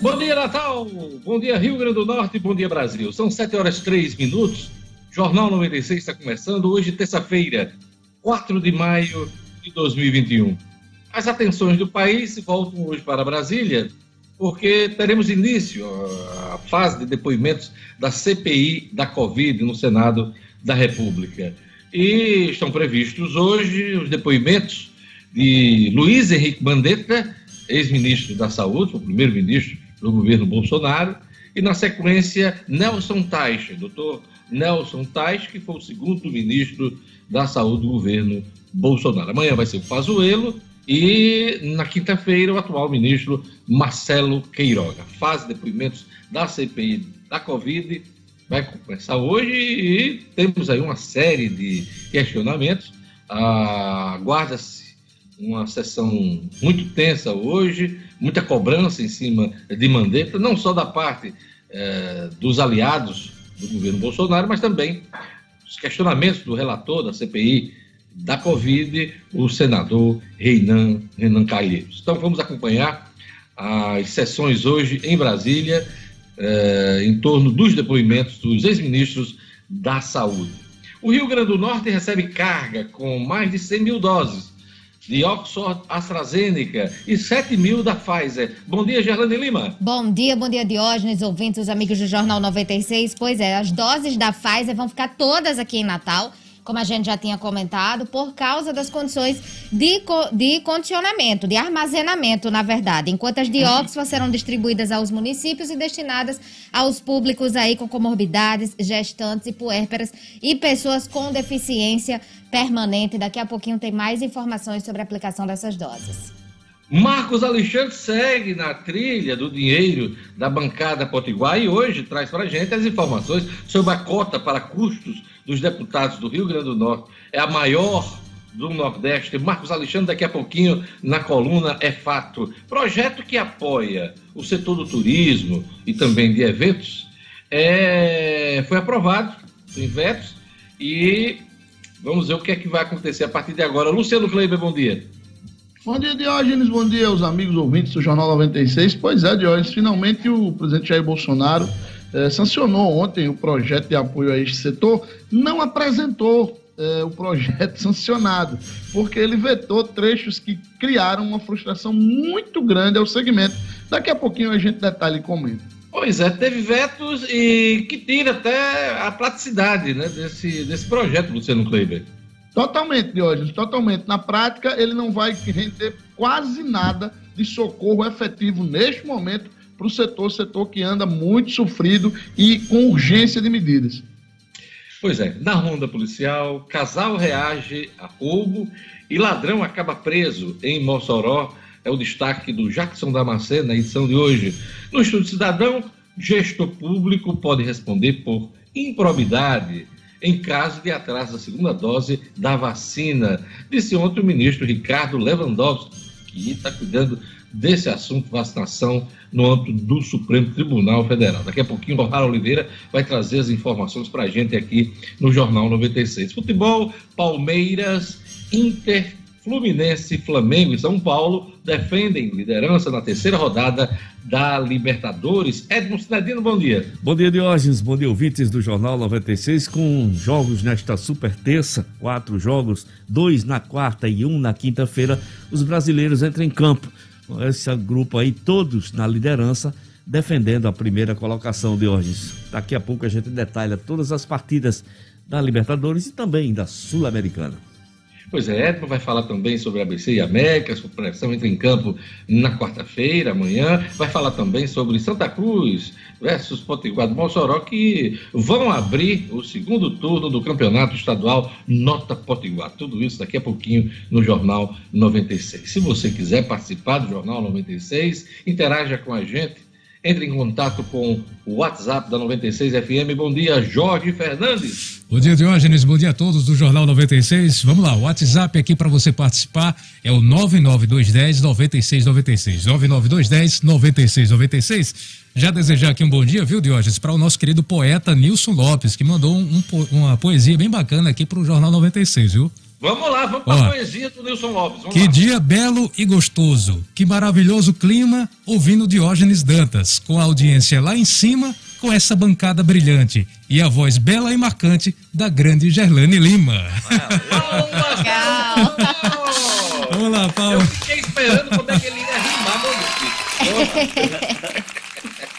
Bom dia, Natal! Bom dia, Rio Grande do Norte, bom dia, Brasil. São 7 horas 3 minutos. Jornal 96 está começando hoje, terça-feira, 4 de maio de 2021. As atenções do país voltam hoje para Brasília, porque teremos início a fase de depoimentos da CPI da Covid no Senado da República. E estão previstos hoje os depoimentos de Luiz Henrique Mandetta, ex-ministro da Saúde, o primeiro-ministro do governo Bolsonaro, e na sequência Nelson Teich, doutor Nelson Teich, que foi o segundo ministro da Saúde do governo Bolsonaro. Amanhã vai ser o Pazuello e na quinta-feira o atual ministro Marcelo Queiroga. Fase de depoimentos da CPI da Covid vai começar hoje e temos aí uma série de questionamentos. Aguarda-se uma sessão muito tensa hoje, muita cobrança em cima de Mandetta, não só da parte eh, dos aliados do governo Bolsonaro, mas também os questionamentos do relator da CPI da Covid, o senador Reinan, Renan Calheiros. Então vamos acompanhar as sessões hoje em Brasília, eh, em torno dos depoimentos dos ex-ministros da Saúde. O Rio Grande do Norte recebe carga com mais de 100 mil doses de Oxford AstraZeneca e 7 mil da Pfizer. Bom dia, Gerlane Lima. Bom dia, bom dia, Diógenes, ouvintes, amigos do Jornal 96. Pois é, as doses da Pfizer vão ficar todas aqui em Natal como a gente já tinha comentado, por causa das condições de, de condicionamento, de armazenamento, na verdade. Enquanto as de Oxford serão distribuídas aos municípios e destinadas aos públicos aí com comorbidades, gestantes e puérperas e pessoas com deficiência permanente. Daqui a pouquinho tem mais informações sobre a aplicação dessas doses. Marcos Alexandre segue na trilha do dinheiro da bancada Potiguar e hoje traz para a gente as informações sobre a cota para custos dos deputados do Rio Grande do Norte. É a maior do Nordeste. Marcos Alexandre, daqui a pouquinho, na coluna É Fato. Projeto que apoia o setor do turismo e também de eventos é... foi aprovado em vetos e vamos ver o que é que vai acontecer a partir de agora. Luciano Kleiber, bom dia. Bom dia, Diógenes. Bom dia aos amigos ouvintes do Jornal 96. Pois é, Diógenes, finalmente o presidente Jair Bolsonaro eh, sancionou ontem o projeto de apoio a este setor, não apresentou eh, o projeto sancionado, porque ele vetou trechos que criaram uma frustração muito grande ao segmento. Daqui a pouquinho a gente detalha e comenta. Pois é, teve vetos e que tira até a praticidade né, desse, desse projeto, Luciano Kleiber. Totalmente, Diógenes, totalmente. Na prática, ele não vai render quase nada de socorro efetivo neste momento para o setor, setor que anda muito sofrido e com urgência de medidas. Pois é, na ronda policial, casal reage a roubo e ladrão acaba preso em Mossoró. É o destaque do Jackson Damasceno na edição de hoje. No Estudo Cidadão, gestor público pode responder por improbidade em caso de atraso da segunda dose da vacina, disse ontem o ministro Ricardo Lewandowski, que está cuidando desse assunto vacinação no âmbito do Supremo Tribunal Federal. Daqui a pouquinho, o Rosário Oliveira vai trazer as informações para a gente aqui no Jornal 96. Futebol, Palmeiras, Inter Fluminense, Flamengo e São Paulo defendem liderança na terceira rodada da Libertadores. Edmo Sinadino, bom dia. Bom dia, Diógenes. Bom dia, ouvintes do Jornal 96, com jogos nesta super terça, quatro jogos, dois na quarta e um na quinta-feira. Os brasileiros entram em campo. Esse grupo aí, todos na liderança, defendendo a primeira colocação, Diógenes. Daqui a pouco a gente detalha todas as partidas da Libertadores e também da Sul-Americana. Pois é, Edmo vai falar também sobre ABC e América, a supressão entra em campo na quarta-feira, amanhã. Vai falar também sobre Santa Cruz versus Potiguar do Mossoró, que vão abrir o segundo turno do campeonato estadual Nota Potiguar. Tudo isso daqui a pouquinho no Jornal 96. Se você quiser participar do Jornal 96, interaja com a gente entre em contato com o WhatsApp da 96 FM. Bom dia, Jorge Fernandes. Bom dia, Diógenes. Bom dia a todos do Jornal 96. Vamos lá, o WhatsApp aqui para você participar é o 99210 9696. 99210 9696. Já desejar aqui um bom dia, viu, Diógenes, para o nosso querido poeta Nilson Lopes, que mandou um, um, uma poesia bem bacana aqui para o Jornal 96, viu? Vamos lá, vamos para a poesia do Nilson Lopes. Vamos que lá. dia belo e gostoso. Que maravilhoso clima ouvindo Diógenes Dantas, com a audiência lá em cima, com essa bancada brilhante e a voz bela e marcante da grande Gerlane Lima. Legal. Vamos lá, Paulo. Eu fiquei esperando quando é que ele ia rimar, meu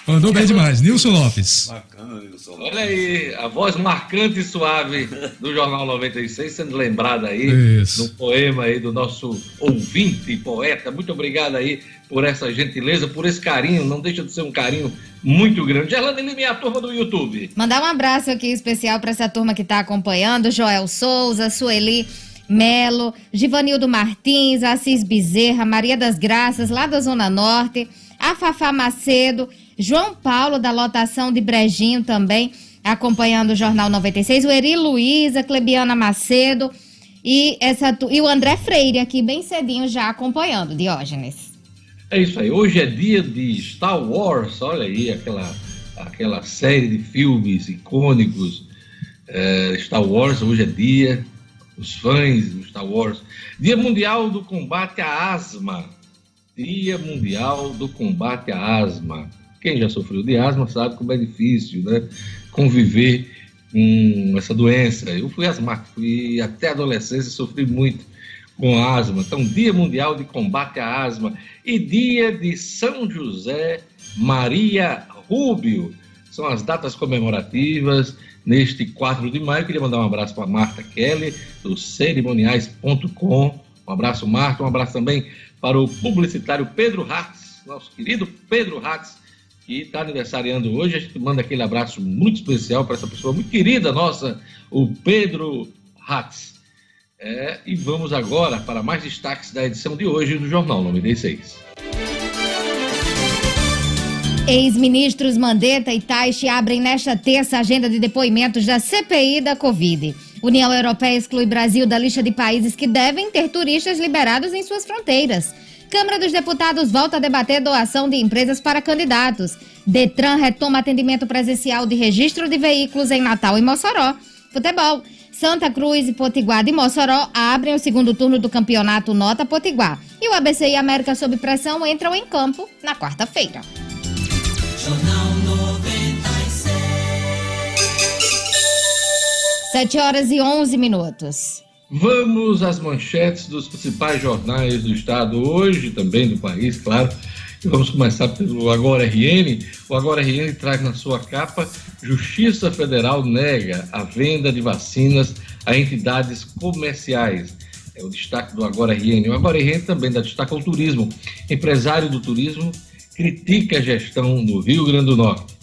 Mandou bem demais. Nilson Lopes. Bacana, Nilson. Olha aí, a voz marcante e suave do Jornal 96, sendo lembrada aí Isso. no poema aí do nosso ouvinte e poeta. Muito obrigado aí por essa gentileza, por esse carinho. Não deixa de ser um carinho muito grande. Gerlane Lima e a turma do YouTube. Mandar um abraço aqui especial para essa turma que está acompanhando: Joel Souza, Sueli Melo, Givanildo Martins, Assis Bezerra, Maria das Graças, lá da Zona Norte, a Fafá Macedo, João Paulo, da lotação de Brejinho também, acompanhando o Jornal 96, o Eri Luiza, Clebiana Macedo e, essa, e o André Freire aqui bem cedinho já acompanhando, Diógenes. É isso aí. Hoje é dia de Star Wars. Olha aí aquela, aquela série de filmes icônicos. É, Star Wars, hoje é dia. Os fãs do Star Wars. Dia Mundial do Combate à Asma. Dia Mundial do Combate à Asma. Quem já sofreu de asma sabe como é difícil, né? Conviver com essa doença. Eu fui asmático, fui até adolescência sofri muito com asma. Então, Dia Mundial de Combate à Asma e Dia de São José Maria Rúbio. São as datas comemorativas neste 4 de maio. Queria mandar um abraço para Marta Kelly, do cerimoniais.com. Um abraço, Marta. Um abraço também para o publicitário Pedro Hatz, nosso querido Pedro Hatz, que está aniversariando hoje. A gente manda aquele abraço muito especial para essa pessoa muito querida nossa, o Pedro Hatz. É, e vamos agora para mais destaques da edição de hoje do Jornal 96. Ex-ministros Mandetta e Taishi abrem nesta terça a agenda de depoimentos da CPI da Covid. União Europeia exclui Brasil da lista de países que devem ter turistas liberados em suas fronteiras. Câmara dos Deputados volta a debater doação de empresas para candidatos. Detran retoma atendimento presencial de registro de veículos em Natal e Mossoró. Futebol. Santa Cruz e Potiguar de Mossoró abrem o segundo turno do campeonato Nota Potiguar. E o ABC e América sob pressão entram em campo na quarta-feira. Jornal 96. 7 horas e 11 minutos. Vamos às manchetes dos principais jornais do estado hoje, também do país, claro. E vamos começar pelo Agora RN. O Agora RN traz na sua capa: Justiça Federal nega a venda de vacinas a entidades comerciais. É o destaque do Agora RN. O Agora RN também dá destaque ao turismo. Empresário do turismo critica a gestão no Rio Grande do Norte.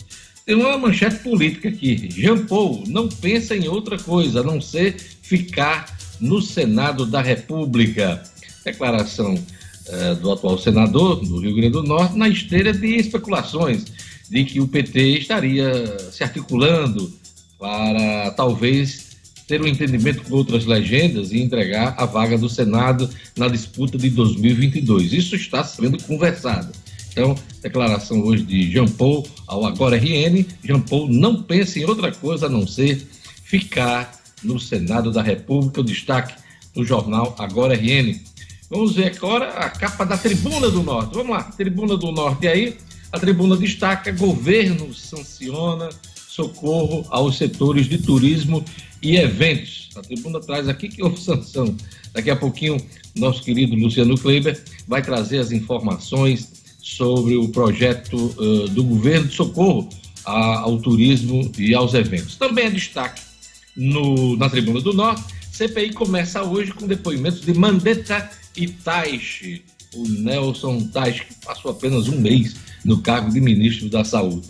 Tem uma manchete política aqui. Jean Paul não pensa em outra coisa a não ser ficar no Senado da República. Declaração eh, do atual senador do Rio Grande do Norte na esteira de especulações de que o PT estaria se articulando para talvez ter um entendimento com outras legendas e entregar a vaga do Senado na disputa de 2022. Isso está sendo conversado. Então, declaração hoje de Jean Paul ao Agora RN. Jean Paul não pensa em outra coisa a não ser ficar no Senado da República. O destaque do jornal Agora RN. Vamos ver agora a capa da Tribuna do Norte. Vamos lá, Tribuna do Norte. E aí, a tribuna destaca: governo sanciona socorro aos setores de turismo e eventos. A tribuna traz aqui que houve sanção. Daqui a pouquinho, nosso querido Luciano Kleiber vai trazer as informações sobre o projeto uh, do governo de socorro a, ao turismo e aos eventos. Também é destaque no, na Tribuna do Norte. CPI começa hoje com depoimentos de Mandetta e Taishi, o Nelson Taishi, que passou apenas um mês no cargo de ministro da Saúde.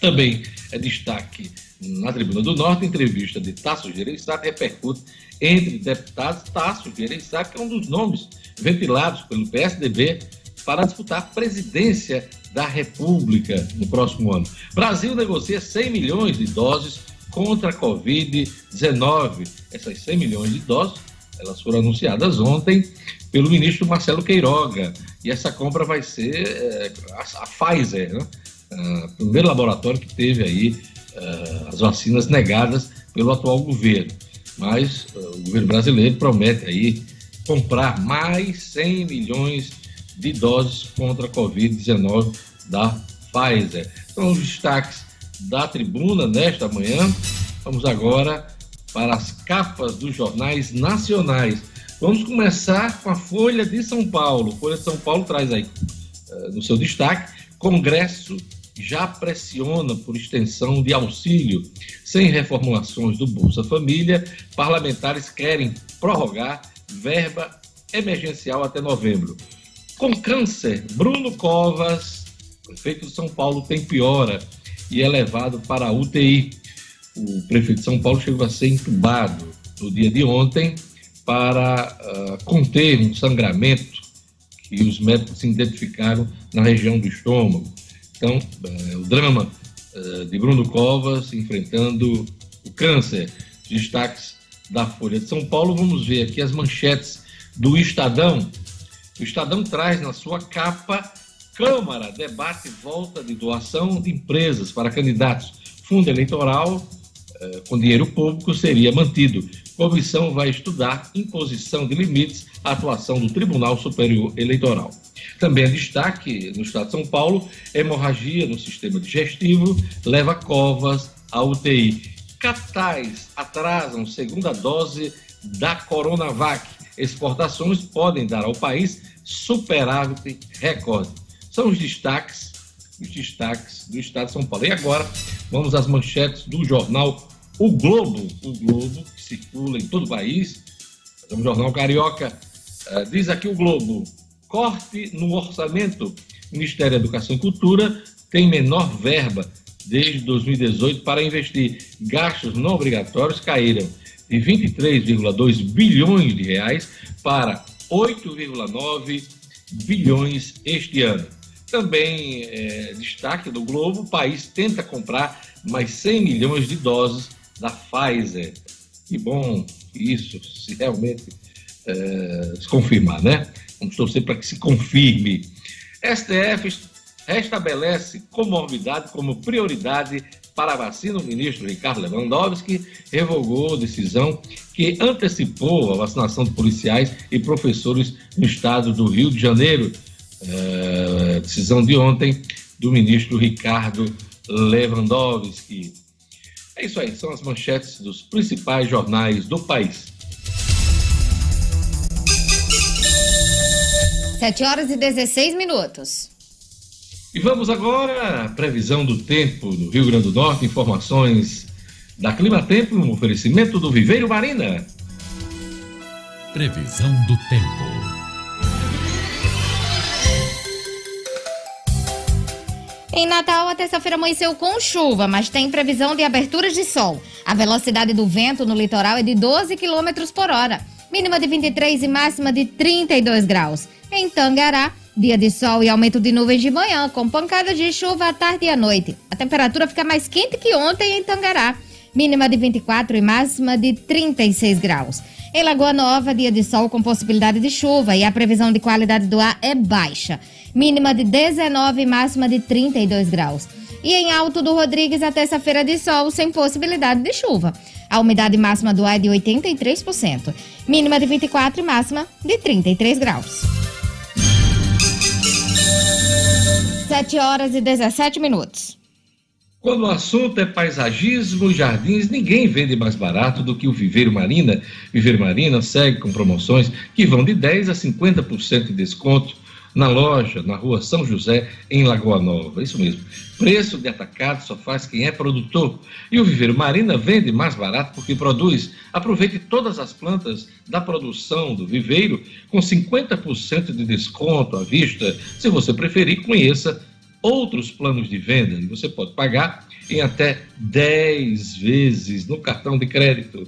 Também é destaque na Tribuna do Norte, entrevista de Tasso Gereissati repercute entre deputados. Tasso Gereissati, que é um dos nomes ventilados pelo PSDB para disputar a presidência da República no próximo ano. Brasil negocia 100 milhões de doses contra a Covid-19. Essas 100 milhões de doses, elas foram anunciadas ontem pelo ministro Marcelo Queiroga. E essa compra vai ser é, a, a, Pfizer, né? Uh, primeiro laboratório que teve aí uh, as vacinas negadas pelo atual governo. mas uh, o governo brasileiro promete aí comprar mais 100 milhões de doses contra a Covid-19 da Pfizer. São os destaques da tribuna nesta manhã. Vamos agora para as capas dos jornais nacionais. Vamos começar com a Folha de São Paulo. Folha de São Paulo traz aí uh, no seu destaque: Congresso já pressiona por extensão de auxílio. Sem reformulações do Bolsa Família, parlamentares querem prorrogar verba emergencial até novembro. Com câncer, Bruno Covas, prefeito de São Paulo, tem piora e é levado para a UTI. O prefeito de São Paulo chegou a ser entubado no dia de ontem para uh, conter um sangramento que os médicos identificaram na região do estômago. Então, uh, o drama uh, de Bruno Covas enfrentando o câncer. Destaques da Folha de São Paulo. Vamos ver aqui as manchetes do Estadão. O Estadão traz na sua capa Câmara debate volta de doação de empresas para candidatos. Fundo eleitoral eh, com dinheiro público seria mantido. Comissão vai estudar imposição de limites à atuação do Tribunal Superior Eleitoral. Também destaque no estado de São Paulo: hemorragia no sistema digestivo leva covas à UTI. Catais atrasam segunda dose da Coronavac. Exportações podem dar ao país superávit recorde. São os destaques, os destaques do estado de São Paulo. E agora vamos às manchetes do jornal O Globo. O Globo, que circula em todo o país. É um jornal carioca. Uh, diz aqui o Globo: corte no orçamento. Ministério da Educação e Cultura tem menor verba desde 2018 para investir. Gastos não obrigatórios caíram de 23,2 bilhões de reais para 8,9 bilhões este ano. Também é, destaque do Globo: o país tenta comprar mais 100 milhões de doses da Pfizer. Que bom isso, se realmente é, se confirmar, né? Vamos torcer para que se confirme. STF restabelece comorbidade como prioridade para a vacina. O ministro Ricardo Lewandowski revogou decisão que antecipou a vacinação de policiais e professores no estado do Rio de Janeiro. É, decisão de ontem do ministro Ricardo Lewandowski. É isso aí, são as manchetes dos principais jornais do país. 7 horas e 16 minutos. E vamos agora à previsão do tempo do Rio Grande do Norte, informações da Clima Tempo, um oferecimento do Viveiro Marina. Previsão do tempo. Em Natal, a terça-feira amanheceu com chuva, mas tem previsão de aberturas de sol. A velocidade do vento no litoral é de 12 km por hora, mínima de 23 e máxima de 32 graus. Em Tangará, dia de sol e aumento de nuvens de manhã, com pancadas de chuva à tarde e à noite. A temperatura fica mais quente que ontem em Tangará, mínima de 24 e máxima de 36 graus. Em Lagoa Nova, dia de sol com possibilidade de chuva e a previsão de qualidade do ar é baixa, mínima de 19 e máxima de 32 graus. E em Alto do Rodrigues, a terça-feira de sol sem possibilidade de chuva. A umidade máxima do ar é de 83%, mínima de 24 e máxima de 33 graus. 7 horas e 17 minutos. Quando o assunto é paisagismo jardins, ninguém vende mais barato do que o Viveiro Marina. Viveiro Marina segue com promoções que vão de 10% a 50% de desconto na loja, na rua São José, em Lagoa Nova. Isso mesmo. Preço de atacado só faz quem é produtor. E o Viveiro Marina vende mais barato porque produz. Aproveite todas as plantas da produção do viveiro com 50% de desconto à vista. Se você preferir, conheça outros planos de venda e você pode pagar em até 10 vezes no cartão de crédito.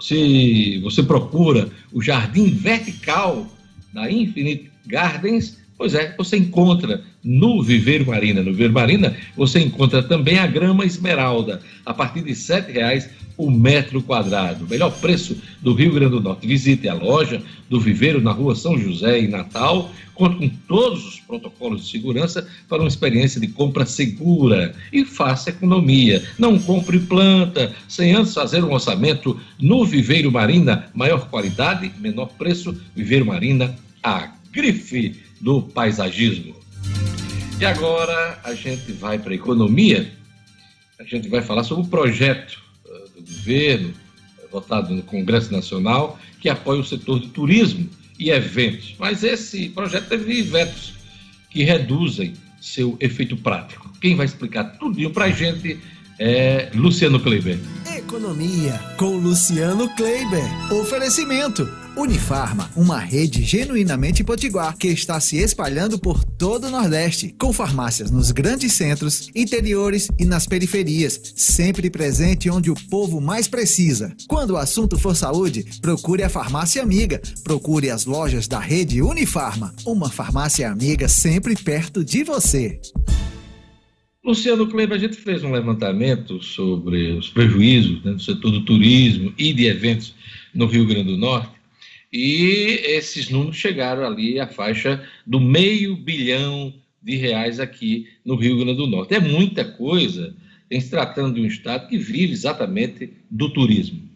Se você procura o jardim vertical da Infinite Gardens, Pois é, você encontra no Viveiro Marina. No Viveiro Marina, você encontra também a grama esmeralda, a partir de R$ 7,00 o metro quadrado. Melhor preço do Rio Grande do Norte. Visite a loja do Viveiro na rua São José, em Natal. Conta com todos os protocolos de segurança para uma experiência de compra segura e faça economia. Não compre planta sem antes fazer um orçamento no Viveiro Marina. Maior qualidade, menor preço. Viveiro Marina, a grife do paisagismo. E agora a gente vai para a economia. A gente vai falar sobre o projeto do governo, votado no Congresso Nacional, que apoia o setor de turismo e eventos. Mas esse projeto teve vetos que reduzem seu efeito prático. Quem vai explicar tudo para a gente é Luciano Kleiber. Economia com Luciano Kleiber. Oferecimento. Unifarma, uma rede genuinamente potiguar que está se espalhando por todo o Nordeste, com farmácias nos grandes centros, interiores e nas periferias, sempre presente onde o povo mais precisa. Quando o assunto for saúde, procure a farmácia amiga. Procure as lojas da rede Unifarma, uma farmácia amiga sempre perto de você. Luciano Kleber, a gente fez um levantamento sobre os prejuízos né, do setor do turismo e de eventos no Rio Grande do Norte, e esses números chegaram ali à faixa do meio bilhão de reais aqui no Rio Grande do Norte. É muita coisa em se tratando de um estado que vive exatamente do turismo.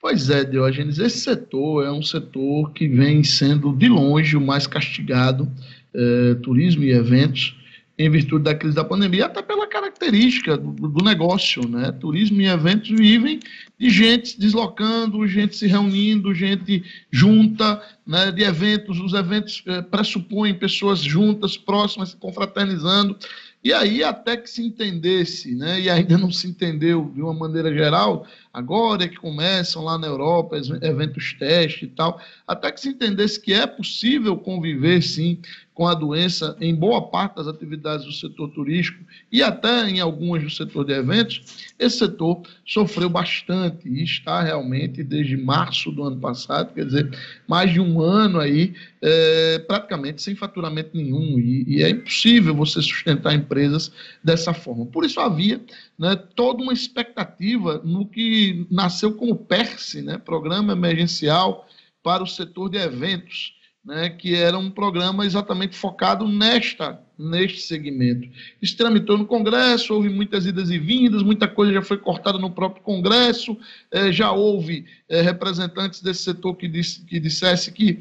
Pois é, Diógenes, esse setor é um setor que vem sendo de longe o mais castigado, eh, turismo e eventos, em virtude da crise da pandemia, até pela característica do, do, negócio, né? Turismo e eventos vivem de gente deslocando, gente se reunindo, gente junta, né? De eventos, os eventos eh, pressupõem pessoas juntas, próximas, se confraternizando. E aí, até que se entendesse, né? E ainda não se entendeu de uma maneira geral, agora é que começam lá na Europa eventos teste e tal, até que se entendesse que é possível conviver, sim, com a doença em boa parte das atividades do setor turístico e até em algumas do setor de eventos, esse setor sofreu bastante e está realmente desde março do ano passado, quer dizer, mais de um ano aí, é, praticamente sem faturamento nenhum e, e, é impossível você sustentar empresas dessa forma. Por isso havia né, toda uma expectativa no que nasceu como PERSE, né, Programa Emergencial para o Setor de Eventos, né, que era um programa exatamente focado nesta neste segmento. Isso tramitou no Congresso, houve muitas idas e vindas, muita coisa já foi cortada no próprio Congresso, eh, já houve eh, representantes desse setor que, disse, que dissesse que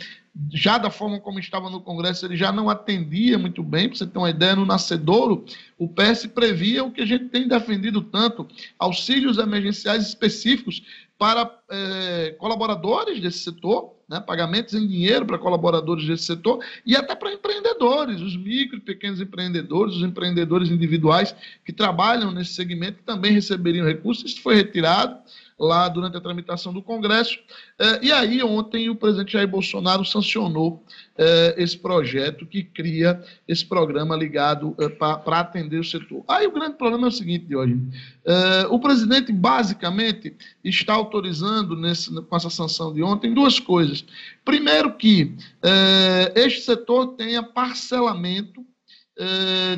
já da forma como estava no Congresso, ele já não atendia muito bem, para você ter uma ideia, no nascedouro, o PS previa o que a gente tem defendido tanto, auxílios emergenciais específicos para eh, colaboradores desse setor, né, pagamentos em dinheiro para colaboradores desse setor e até para empreendedores, os micro e pequenos empreendedores, os empreendedores individuais que trabalham nesse segmento que também receberiam recursos. Isso foi retirado lá durante a tramitação do Congresso. É, e aí, ontem, o presidente Jair Bolsonaro sancionou é, esse projeto que cria esse programa ligado é, para atender o setor. Aí o grande problema é o seguinte, Diógenes. o presidente, basicamente, está autorizando, nesse, com essa sanção de ontem, duas coisas. Primeiro, que este setor tenha parcelamento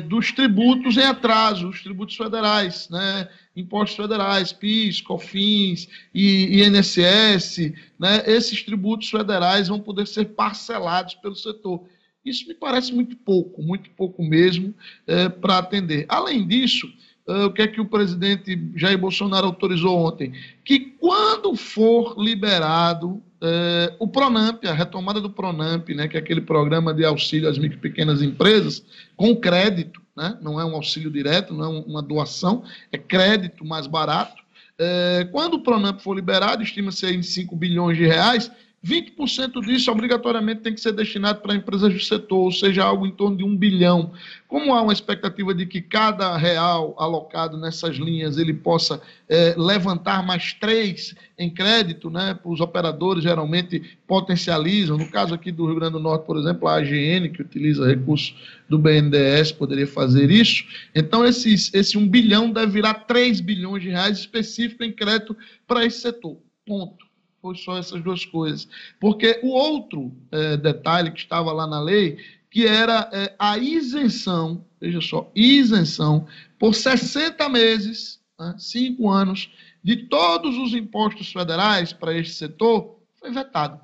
dos tributos em atraso, os tributos federais, né? impostos federais, PIS, COFINS, e INSS, né, esses tributos federais vão poder ser parcelados pelo setor. Isso me parece muito pouco, muito pouco mesmo, é, para atender. Além disso, é, o que é que o presidente Jair Bolsonaro autorizou ontem? Que quando for liberado é, o Pronamp, a retomada do Pronamp, né, que é aquele programa de auxílio às micro e pequenas empresas, com crédito, né? não é um auxílio direto, não é uma doação, é crédito mais barato. É, quando o Pronamp for liberado, estima-se em 5 bilhões de reais, 20% disso obrigatoriamente tem que ser destinado para empresas do setor, ou seja, algo em torno de um bilhão. Como há uma expectativa de que cada real alocado nessas linhas ele possa é, levantar mais três em crédito, né? Os operadores geralmente potencializam. No caso aqui do Rio Grande do Norte, por exemplo, a AGN, que utiliza recursos do BNDES, poderia fazer isso. Então, esses, esse um bilhão deve virar 3 bilhões de reais específico em crédito para esse setor. Ponto só essas duas coisas. Porque o outro é, detalhe que estava lá na lei, que era é, a isenção, veja só, isenção por 60 meses, né, cinco anos, de todos os impostos federais para este setor, foi vetado.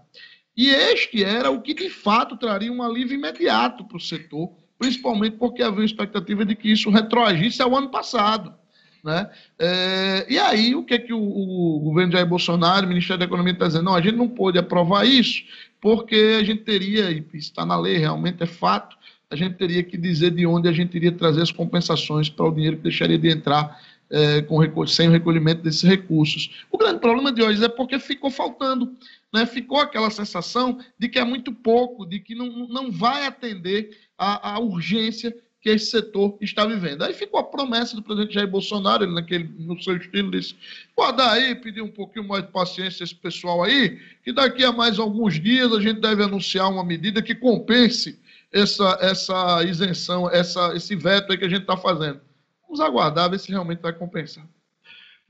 E este era o que de fato traria um alívio imediato para o setor, principalmente porque havia expectativa de que isso retroagisse ao ano passado. Né? É, e aí, o que, é que o, o governo Jair Bolsonaro, o Ministério da Economia está dizendo? Não, a gente não pôde aprovar isso, porque a gente teria, e está na lei, realmente é fato, a gente teria que dizer de onde a gente iria trazer as compensações para o dinheiro que deixaria de entrar é, com, sem o recolhimento desses recursos. O grande problema de hoje é porque ficou faltando, né? ficou aquela sensação de que é muito pouco, de que não, não vai atender a urgência que esse setor está vivendo. Aí ficou a promessa do presidente Jair Bolsonaro, ele naquele, no seu estilo disse, guardar aí, pedir um pouquinho mais de paciência esse pessoal aí, que daqui a mais alguns dias a gente deve anunciar uma medida que compense essa, essa isenção, essa, esse veto aí que a gente está fazendo. Vamos aguardar, ver se realmente vai compensar.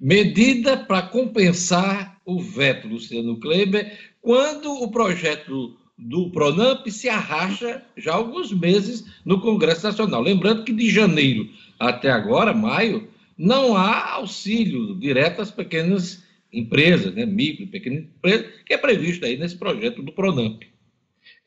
Medida para compensar o veto, Luciano Kleber, quando o projeto do Pronamp se arracha já há alguns meses no Congresso Nacional. Lembrando que de janeiro até agora, maio, não há auxílio direto às pequenas empresas, né, micro pequenas empresas, que é previsto aí nesse projeto do Pronamp.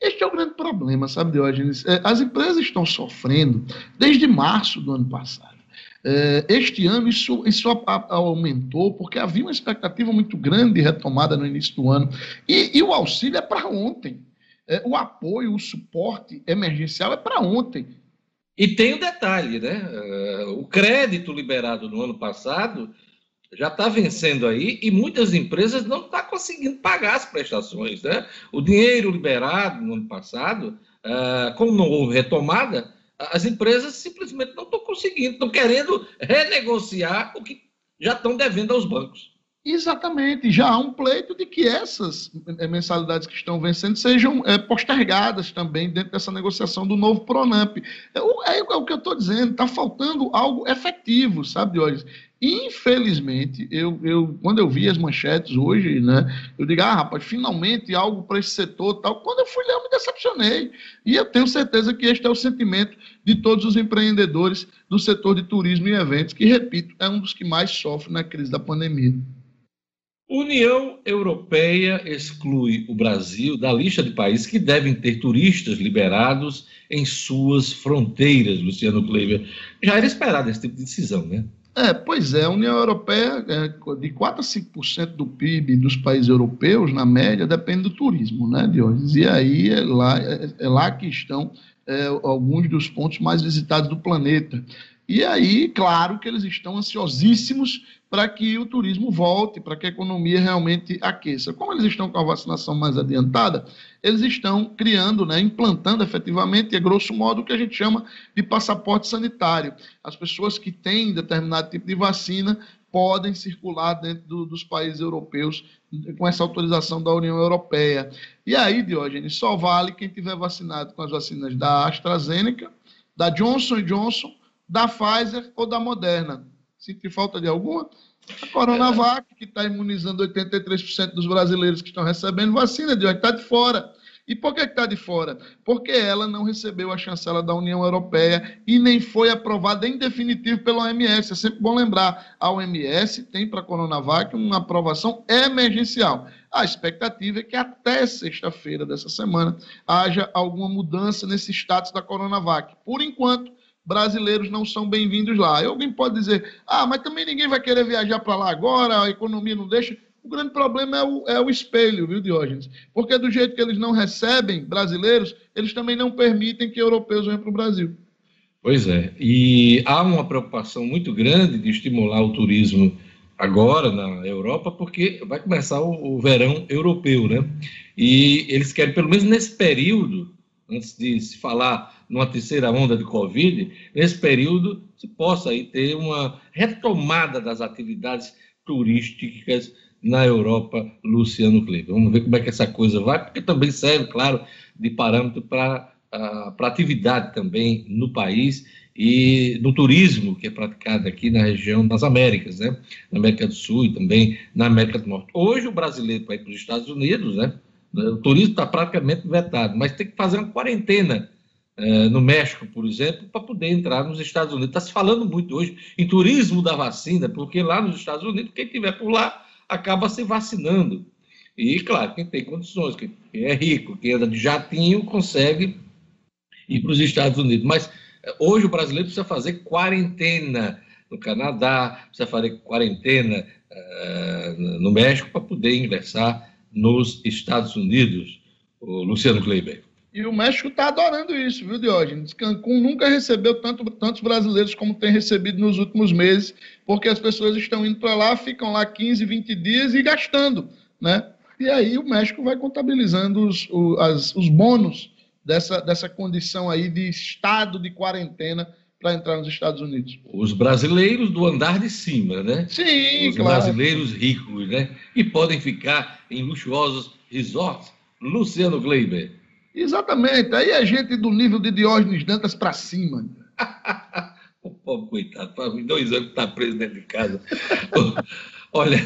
Este é o grande problema, sabe, Diógenes? É, as empresas estão sofrendo desde março do ano passado. É, este ano isso, isso aumentou porque havia uma expectativa muito grande de retomada no início do ano. E, e o auxílio é para ontem. É, o apoio, o suporte emergencial é para ontem. E tem um detalhe, né? É, o crédito liberado no ano passado já está vencendo aí e muitas empresas não estão tá conseguindo pagar as prestações, né? O dinheiro liberado no ano passado, uh, como não houve retomada, as empresas simplesmente não estão conseguindo, estão querendo renegociar o que já estão devendo aos bancos. Exatamente, já há um pleito de que essas eh, mensalidades que estão vencendo sejam é, postergadas também dentro dessa negociação do novo Pronamp. É, é, é o que eu estou dizendo, está faltando algo efetivo, sabe, Diógenes? Infelizmente, eu, eu, quando eu vi as manchetes hoje, né, eu digo, ah, rapaz, finalmente algo para esse setor tal. Quando eu fui ler, eu me decepcionei. E eu tenho certeza que este é o sentimento de todos os empreendedores do setor de turismo e eventos, que, repito, é um dos que mais sofre na crise da pandemia. União Europeia exclui o Brasil da lista de países que devem ter turistas liberados em suas fronteiras, Luciano Kleiber. Já era esperado esse tipo de decisão, né? É, pois é, a União Europeia, é, de 4 a 5% do PIB dos países europeus, na média, depende do turismo, né, Dionis? E aí é lá, é, é lá que estão é, alguns dos pontos mais visitados do planeta. E aí, claro que eles estão ansiosíssimos para que o turismo volte, para que a economia realmente aqueça. Como eles estão com a vacinação mais adiantada, eles estão criando, né, implantando efetivamente, é grosso modo, o que a gente chama de passaporte sanitário. As pessoas que têm determinado tipo de vacina podem circular dentro do, dos países europeus com essa autorização da União Europeia. E aí, Diógenes, só vale quem tiver vacinado com as vacinas da AstraZeneca, da Johnson Johnson da Pfizer ou da Moderna. Sente falta de alguma? A Coronavac, que está imunizando 83% dos brasileiros que estão recebendo vacina, de está de fora. E por que está de fora? Porque ela não recebeu a chancela da União Europeia e nem foi aprovada em definitivo pela OMS. É sempre bom lembrar, a OMS tem para a Coronavac uma aprovação emergencial. A expectativa é que até sexta-feira dessa semana haja alguma mudança nesse status da Coronavac. Por enquanto, brasileiros não são bem-vindos lá. E alguém pode dizer, ah, mas também ninguém vai querer viajar para lá agora, a economia não deixa. O grande problema é o, é o espelho, viu, Diógenes? Porque do jeito que eles não recebem brasileiros, eles também não permitem que europeus venham para o Brasil. Pois é, e há uma preocupação muito grande de estimular o turismo agora na Europa, porque vai começar o, o verão europeu, né? E eles querem, pelo menos nesse período, antes de se falar numa terceira onda de Covid, nesse período se possa aí ter uma retomada das atividades turísticas na Europa, Luciano Kleber. Vamos ver como é que essa coisa vai, porque também serve, claro, de parâmetro para a atividade também no país e no turismo que é praticado aqui na região das Américas, né? Na América do Sul e também na América do Norte. Hoje o brasileiro para ir para os Estados Unidos, né? O turismo está praticamente vetado, mas tem que fazer uma quarentena eh, no México, por exemplo, para poder entrar nos Estados Unidos. Está se falando muito hoje em turismo da vacina, porque lá nos Estados Unidos, quem estiver por lá acaba se vacinando. E, claro, quem tem condições, quem é rico, quem anda de jatinho, consegue ir para os Estados Unidos. Mas eh, hoje o brasileiro precisa fazer quarentena no Canadá, precisa fazer quarentena eh, no México para poder ingressar nos Estados Unidos, o Luciano Kleiber. E o México está adorando isso, viu, Diógenes? Cancún nunca recebeu tanto, tantos brasileiros como tem recebido nos últimos meses, porque as pessoas estão indo para lá, ficam lá 15, 20 dias e gastando, né? E aí o México vai contabilizando os, as- os bônus dessa, dessa condição aí de estado de quarentena para entrar nos Estados Unidos. Os brasileiros do andar de cima, né? Sim, Os claro. brasileiros ricos, né? E podem ficar em luxuosos resorts. Luciano Kleiber. Exatamente. Aí a gente do nível de Diógenes Dantas para cima. O pobre coitado, faz dois anos que está preso dentro de casa. Olha,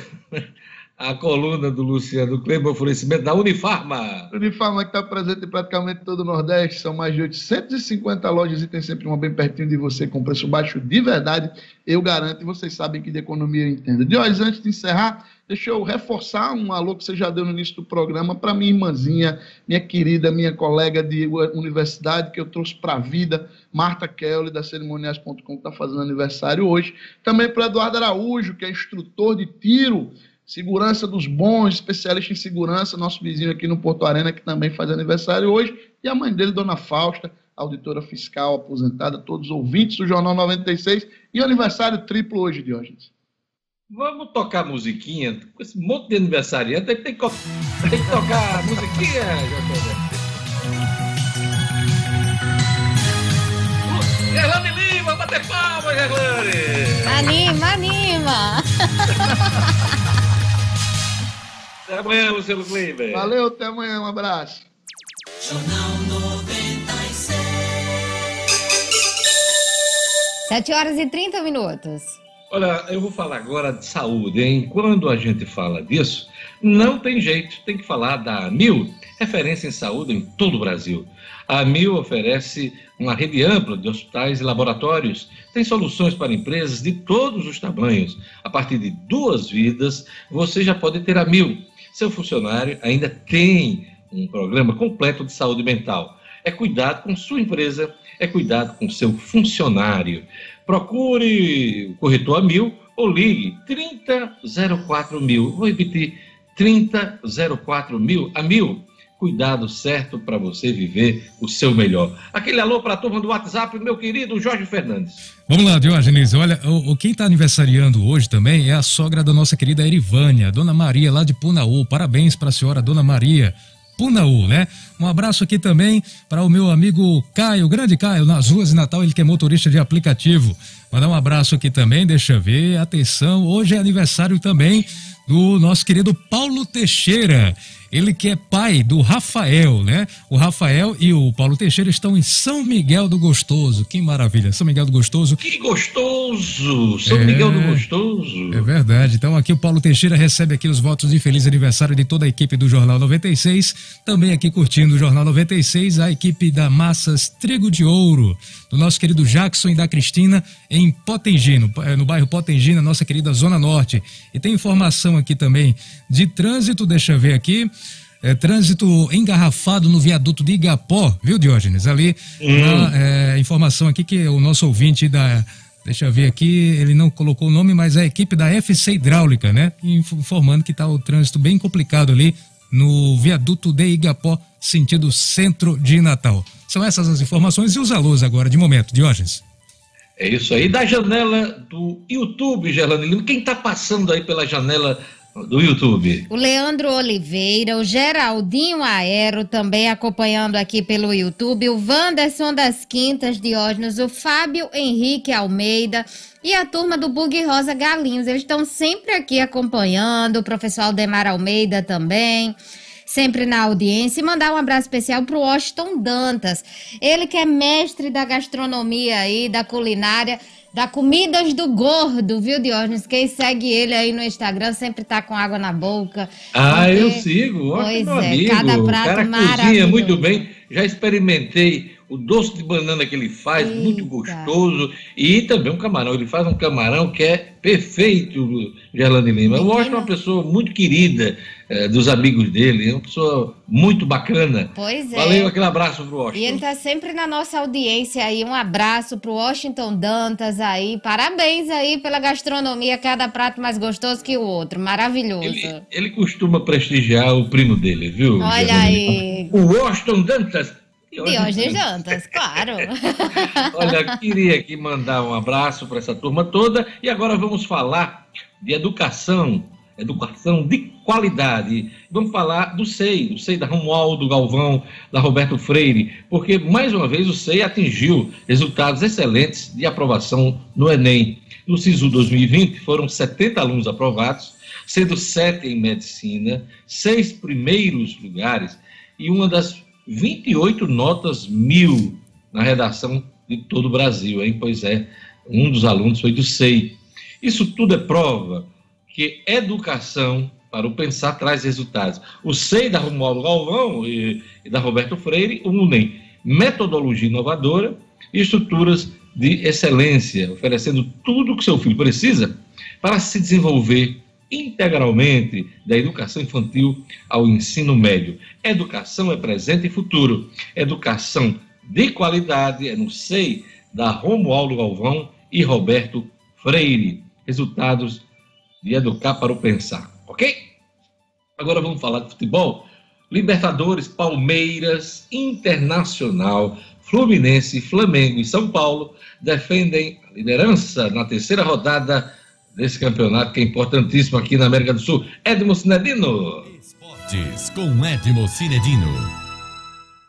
a coluna do Luciano Kleiber, oferecimento da Unifarma. Unifarma que está presente em praticamente todo o Nordeste, são mais de 850 lojas e tem sempre uma bem pertinho de você com preço baixo de verdade, eu garanto, e vocês sabem que de economia eu entendo. De hoje, antes de encerrar, deixa eu reforçar um alô que você já deu no início do programa para minha irmãzinha, minha querida, minha colega de universidade que eu trouxe para a vida, Marta Kelly, da cerimoniais.com, que está fazendo aniversário hoje. Também para Eduardo Araújo, que é instrutor de tiro, segurança dos bons, especialista em segurança, nosso vizinho aqui no Porto Arena, que também faz aniversário hoje, e a mãe dele, Dona Fausta, auditora fiscal aposentada, todos os ouvintes do Jornal 96, e aniversário triplo hoje, Diógenes. Vamos tocar musiquinha? Com esse monte de aniversariante, tem que, co- tem que tocar musiquinha. Gerlane Lima, bater palmas, Gerlane! Anima, anima. Até amanhã, Luciano Kleiber. Valeu, até amanhã, um abraço. Jornal 96. 7 horas e 30 minutos. Olha, eu vou falar agora de saúde, hein? Quando a gente fala disso, não tem jeito, tem que falar da AMIL, referência em saúde em todo o Brasil. A AMIL oferece uma rede ampla de hospitais e laboratórios, tem soluções para empresas de todos os tamanhos. A partir de duas vidas, você já pode ter a AMIL. Seu funcionário ainda tem um programa completo de saúde mental. É cuidado com sua empresa, é cuidado com seu funcionário. Procure o corretor a mil ou ligue 3004 mil. Vou repetir, 3004 mil. A mil, cuidado certo para você viver o seu melhor. Aquele alô para a turma do WhatsApp, meu querido Jorge Fernandes. Vamos lá, Diógenes. Olha, o, o- quem está aniversariando hoje também é a sogra da nossa querida Erivânia, Dona Maria, lá de Punaú. Parabéns para a senhora, Dona Maria. Punaú, né? Um abraço aqui também para o meu amigo Caio, grande Caio, nas ruas de Natal, ele que é motorista de aplicativo. Mandar um abraço aqui também, deixa eu ver, atenção, hoje é aniversário também do nosso querido Paulo Teixeira. Ele que é pai do Rafael, né? O Rafael e o Paulo Teixeira estão em São Miguel do Gostoso. Que maravilha, São Miguel do Gostoso. Que gostoso! São É. Miguel do Gostoso. É verdade. Então aqui o Paulo Teixeira recebe aqui os votos de feliz aniversário de toda a equipe do Jornal 96. Também aqui curtindo o Jornal 96, a equipe da Massas Trigo de Ouro, do nosso querido Jackson e da Cristina em Potengino, eh, no bairro Potengina, nossa querida Zona Norte. E tem informação aqui também de trânsito, deixa eu ver aqui. É, trânsito engarrafado no viaduto de Igapó, viu, Diógenes? Ali, uma, é, informação aqui que o nosso ouvinte da. Deixa eu ver aqui, ele não colocou o nome, mas é a equipe da FC Hidráulica, né? Inf- Informando que está o trânsito bem complicado ali no viaduto de Igapó, sentido centro de Natal. São essas as informações e os alôs agora, de momento, Diógenes. É isso aí. Da janela do YouTube, Gerlane Lima. Quem está passando aí pela janela do YouTube? O Leandro Oliveira, o Geraldinho Aero também acompanhando aqui pelo YouTube, o Wanderson das Quintas Diógenes, o Fábio Henrique Almeida e a turma do Bug Rosa Galinhos. Eles estão sempre aqui acompanhando, o professor Aldemar Almeida também. Sempre na audiência e mandar um abraço especial pro Washington Dantas. Ele que é mestre da gastronomia aí, da culinária, da Comidas do Gordo, viu, Diógenes? Quem segue ele aí no Instagram sempre tá com água na boca. Ah, Porque- eu sigo. Olha, Pois meu é, amigo. cada o prato cara cozinha muito bem. Já experimentei o doce de banana que ele faz, Eita. muito gostoso, e também um camarão. Ele faz um camarão que é perfeito, Gerlane Lima. O Washington é uma pessoa muito querida eh, dos amigos dele, é uma pessoa muito bacana. Pois é. Valeu, aquele abraço pro E Washington. ele tá sempre na nossa audiência aí. Um abraço pro Washington Dantas aí. Parabéns aí pela gastronomia, cada prato mais gostoso que o outro. Maravilhoso. Ele, ele costuma prestigiar o primo dele, viu? Olha Gerlane aí. O Washington Dantas. Diógenes Dantas, claro. Olha, queria aqui mandar um abraço para essa turma toda e agora vamos falar de educação, educação de qualidade. Vamos falar do SEI, do SEI da Romualdo Galvão, da Roberto Freire, porque mais uma vez o SEI atingiu resultados excelentes de aprovação no Enem. No SISU 2020 foram 70 alunos aprovados, sendo sete em medicina, seis primeiros lugares e uma das 28 notas mil na redação de todo o Brasil, hein? Pois é, um dos alunos foi do SEI. Isso tudo é prova que educação para o pensar traz resultados. O SEI da Romualdo Galvão e, e da Roberto Freire unem metodologia inovadora e estruturas de excelência, oferecendo tudo o que seu filho precisa para se desenvolver integralmente da educação infantil ao ensino médio. Educação é presente e futuro. Educação de qualidade é no SEI da Romualdo Galvão e Roberto Freire. Resultados de educar para o pensar, ok? Agora vamos falar de futebol. Libertadores, Palmeiras, Internacional, Fluminense, Flamengo e São Paulo defendem a liderança na terceira rodada desse campeonato que é importantíssimo aqui na América do Sul. Edmo Sinedino. Esportes com Edmo Cinedino.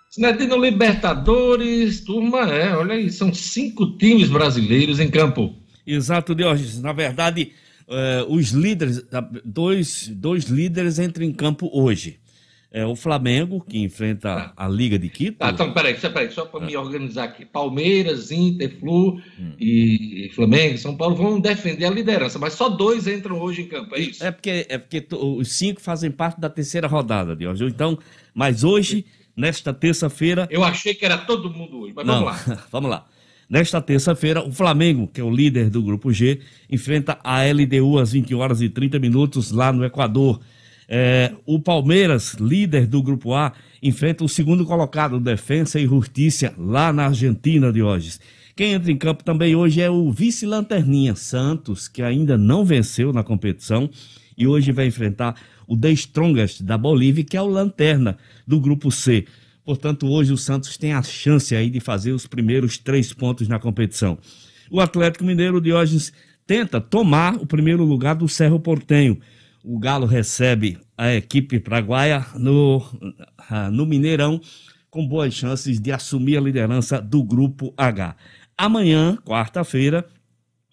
Sinedino Libertadores, turma, é, olha aí, são cinco times brasileiros em campo. Exato, Diógenes. Na verdade, eh, os líderes, dois, dois líderes entram em campo hoje. É o Flamengo, que enfrenta a Liga de Quito. Tá, então, peraí, só, peraí, só para me organizar aqui. Palmeiras, Inter, Flu e Flamengo, São Paulo vão defender a liderança, mas só dois entram hoje em campo, é isso? É porque, é porque os cinco fazem parte da terceira rodada, Diógenes. Então, mas hoje, nesta terça-feira, Eu achei que era todo mundo hoje, mas Não, vamos lá. vamos lá. Nesta terça-feira, o Flamengo, que é o líder do grupo G, enfrenta a LDU às 20 horas e 30 minutos lá no Equador. É, o Palmeiras, líder do grupo A, enfrenta o segundo colocado, Defensa e Justiça, lá na Argentina de hoje. Quem entra em campo também hoje é o vice-lanterninha Santos, que ainda não venceu na competição e hoje vai enfrentar o The Strongest da Bolívia, que é o lanterna do grupo C. Portanto, hoje o Santos tem a chance aí de fazer os primeiros três pontos na competição. O Atlético Mineiro Diógenes tenta tomar o primeiro lugar do Cerro Portenho. O Galo recebe a equipe paraguaia no, ah, no Mineirão, com boas chances de assumir a liderança do grupo H. Amanhã, quarta-feira,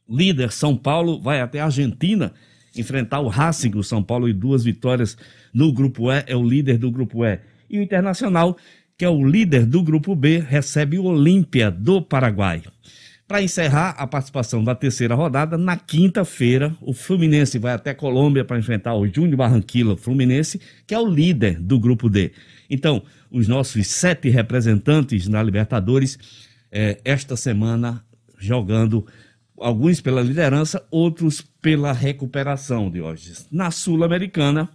líder São Paulo vai até a Argentina enfrentar o Racing, o São Paulo, e duas vitórias no grupo E, é o líder do grupo E. E o Internacional, que é o líder do grupo B, recebe o Olímpia do Paraguai. Para encerrar a participação da terceira rodada, na quinta-feira, o Fluminense vai até Colômbia para enfrentar o Júnior Barranquilla Fluminense, que é o líder do grupo D. Então, os nossos sete representantes na Libertadores, eh, esta semana, jogando alguns pela liderança, outros pela recuperação de hoje. Na Sul-Americana,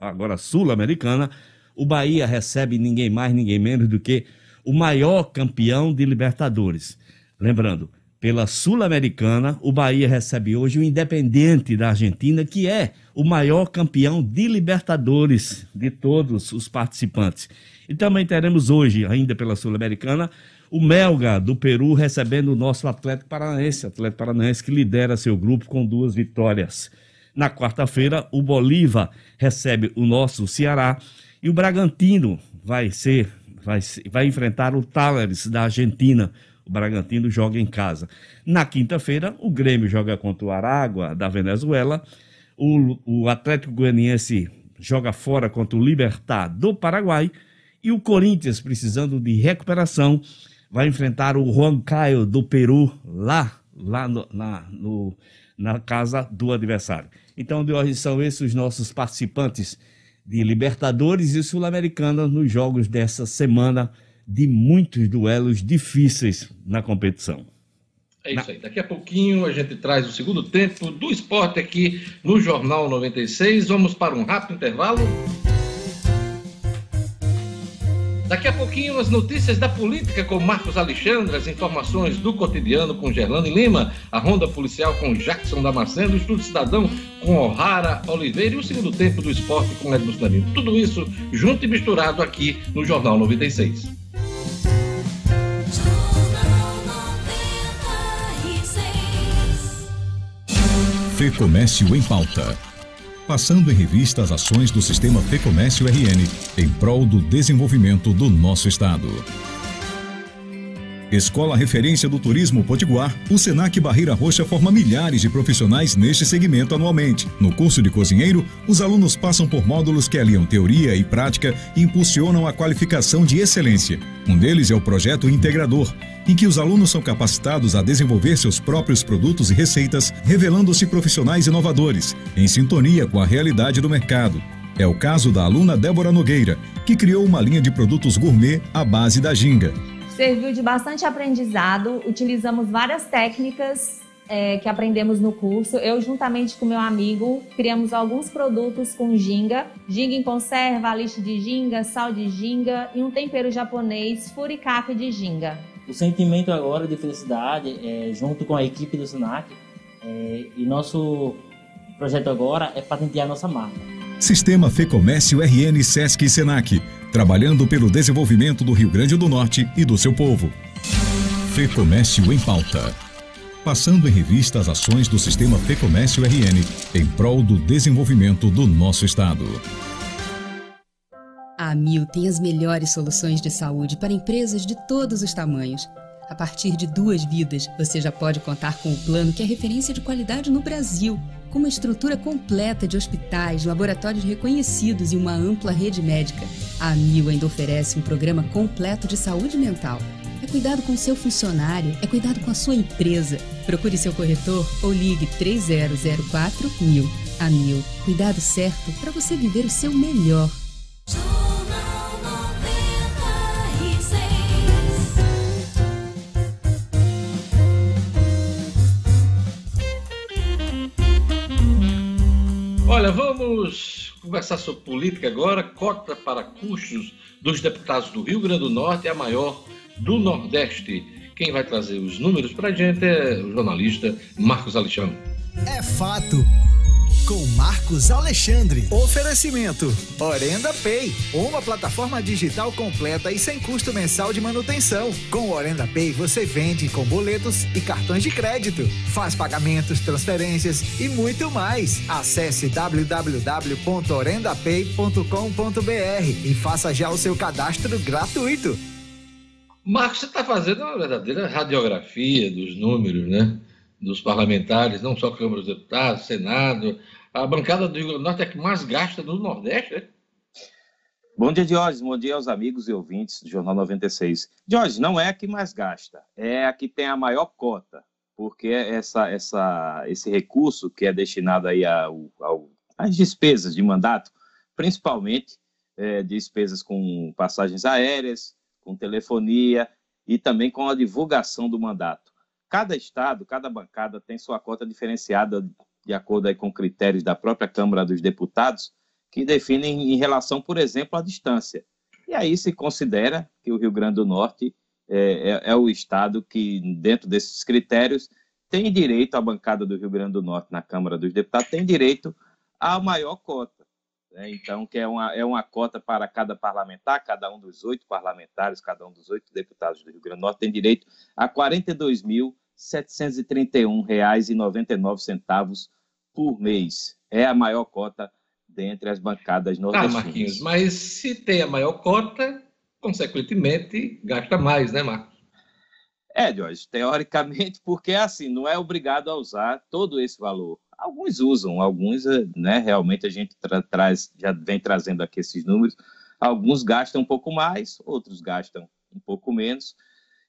agora Sul-Americana, o Bahia recebe ninguém mais, ninguém menos do que o maior campeão de Libertadores. Lembrando, pela Sul-Americana, o Bahia recebe hoje o Independente da Argentina, que é o maior campeão de Libertadores de todos os participantes. E também teremos hoje, ainda pela Sul-Americana, o Melga do Peru recebendo o nosso Atlético Paranaense, Atlético Paranaense que lidera seu grupo com duas vitórias. Na quarta-feira, o Bolívar recebe o nosso Ceará e o Bragantino vai ser vai, vai enfrentar o Talleres da Argentina. Bragantino joga em casa. Na quinta-feira, o Grêmio joga contra o Aragua da Venezuela. O, o Atlético Goianiense joga fora contra o Libertar do Paraguai. E o Corinthians, precisando de recuperação, vai enfrentar o Juan Caio do Peru lá, lá no- na, no- na casa do adversário. Então, de hoje são esses os nossos participantes de Libertadores e Sul-Americana nos jogos dessa semana de muitos duelos difíceis na competição. É isso aí. Daqui a pouquinho a gente traz o segundo tempo do esporte aqui no Jornal 96. Vamos para um rápido intervalo. Daqui a pouquinho, as notícias da política com Marcos Alexandre, as informações do cotidiano com Gerlane Lima, a ronda policial com Jackson Damasceno, o Estudo Cidadão com O'Hara Oliveira e o segundo tempo do esporte com Edmo Danilo. Tudo isso junto e misturado aqui no Jornal 96. Fecomércio em Pauta. Passando em revista as ações do Sistema Fecomércio RN em prol do desenvolvimento do nosso Estado. Escola Referência do Turismo Potiguar, o Senac Barreira Roxa forma milhares de profissionais neste segmento anualmente. No curso de cozinheiro, os alunos passam por módulos que aliam teoria e prática e impulsionam a qualificação de excelência. Um deles é o projeto Integrador, em que os alunos são capacitados a desenvolver seus próprios produtos e receitas, revelando-se profissionais inovadores, em sintonia com a realidade do mercado. É o caso da aluna Débora Nogueira, que criou uma linha de produtos gourmet à base da ginga. Serviu de bastante aprendizado, utilizamos várias técnicas é, que aprendemos no curso. Eu, juntamente com meu amigo, criamos alguns produtos com ginga, ginga em conserva, lixe de ginga, sal de ginga e um tempero japonês, furikake de ginga. O sentimento agora de felicidade, é, junto com a equipe do SENAC, é, e nosso projeto agora é patentear nossa marca. Sistema Fecomércio RN Sesc e Senac, trabalhando pelo desenvolvimento do Rio Grande do Norte e do seu povo. Fecomércio em pauta. Passando em revista as ações do Sistema Fecomércio RN em prol do desenvolvimento do nosso Estado. A Amil tem as melhores soluções de saúde para empresas de todos os tamanhos. A partir de duas vidas, você já pode contar com o plano que é referência de qualidade no Brasil, com uma estrutura completa de hospitais, laboratórios reconhecidos e uma ampla rede médica. A Amil ainda oferece um programa completo de saúde mental. É cuidado com seu funcionário, é cuidado com a sua empresa. Procure seu corretor ou ligue 3004 mil. A cuidado certo para você viver o seu melhor. Vamos conversar sobre política agora. Cota para custos dos deputados do Rio Grande do Norte é a maior do Nordeste. Quem vai trazer os números para a gente é o jornalista Marcos Alexandre. É fato. Com Marcos Alexandre. Oferecimento: Orenda Pay, uma plataforma digital completa e sem custo mensal de manutenção. Com Orenda Pay você vende com boletos e cartões de crédito, faz pagamentos, transferências e muito mais. Acesse www.orendapay.com.br e faça já o seu cadastro gratuito. Marcos, você está fazendo uma verdadeira radiografia dos números, né? Dos parlamentares, não só Câmara dos Deputados, Senado. A bancada do Rio Grande do Norte é que mais gasta no Nordeste, né? Bom dia, Diógenes. Bom dia aos amigos e ouvintes do Jornal 96. Diógenes, não é a que mais gasta, é a que tem a maior cota, porque essa, essa, esse recurso que é destinado aí ao, ao, às despesas de mandato, principalmente é, despesas com passagens aéreas, com telefonia e também com a divulgação do mandato. Cada estado, cada bancada tem sua cota diferenciada de acordo com critérios da própria Câmara dos Deputados, que definem em relação, por exemplo, à distância. E aí se considera que o Rio Grande do Norte é, é, é o estado que, dentro desses critérios, tem direito, a bancada do Rio Grande do Norte na Câmara dos Deputados tem direito à maior cota. Né? Então, que é uma, é uma cota para cada parlamentar, cada um dos oito parlamentares, cada um dos oito deputados do Rio Grande do Norte tem direito a R$ 42.731,99 por mês. É a maior cota dentre as bancadas Ah, nordestinas. Marquinhos, mas se tem a maior cota, consequentemente, gasta mais, né, Marcos? É, Jorge, teoricamente, porque assim, não é obrigado a usar todo esse valor. Alguns usam, alguns, eh, né, realmente a gente tra- traz, já vem trazendo aqui esses números. Alguns gastam um pouco mais, outros gastam um pouco menos.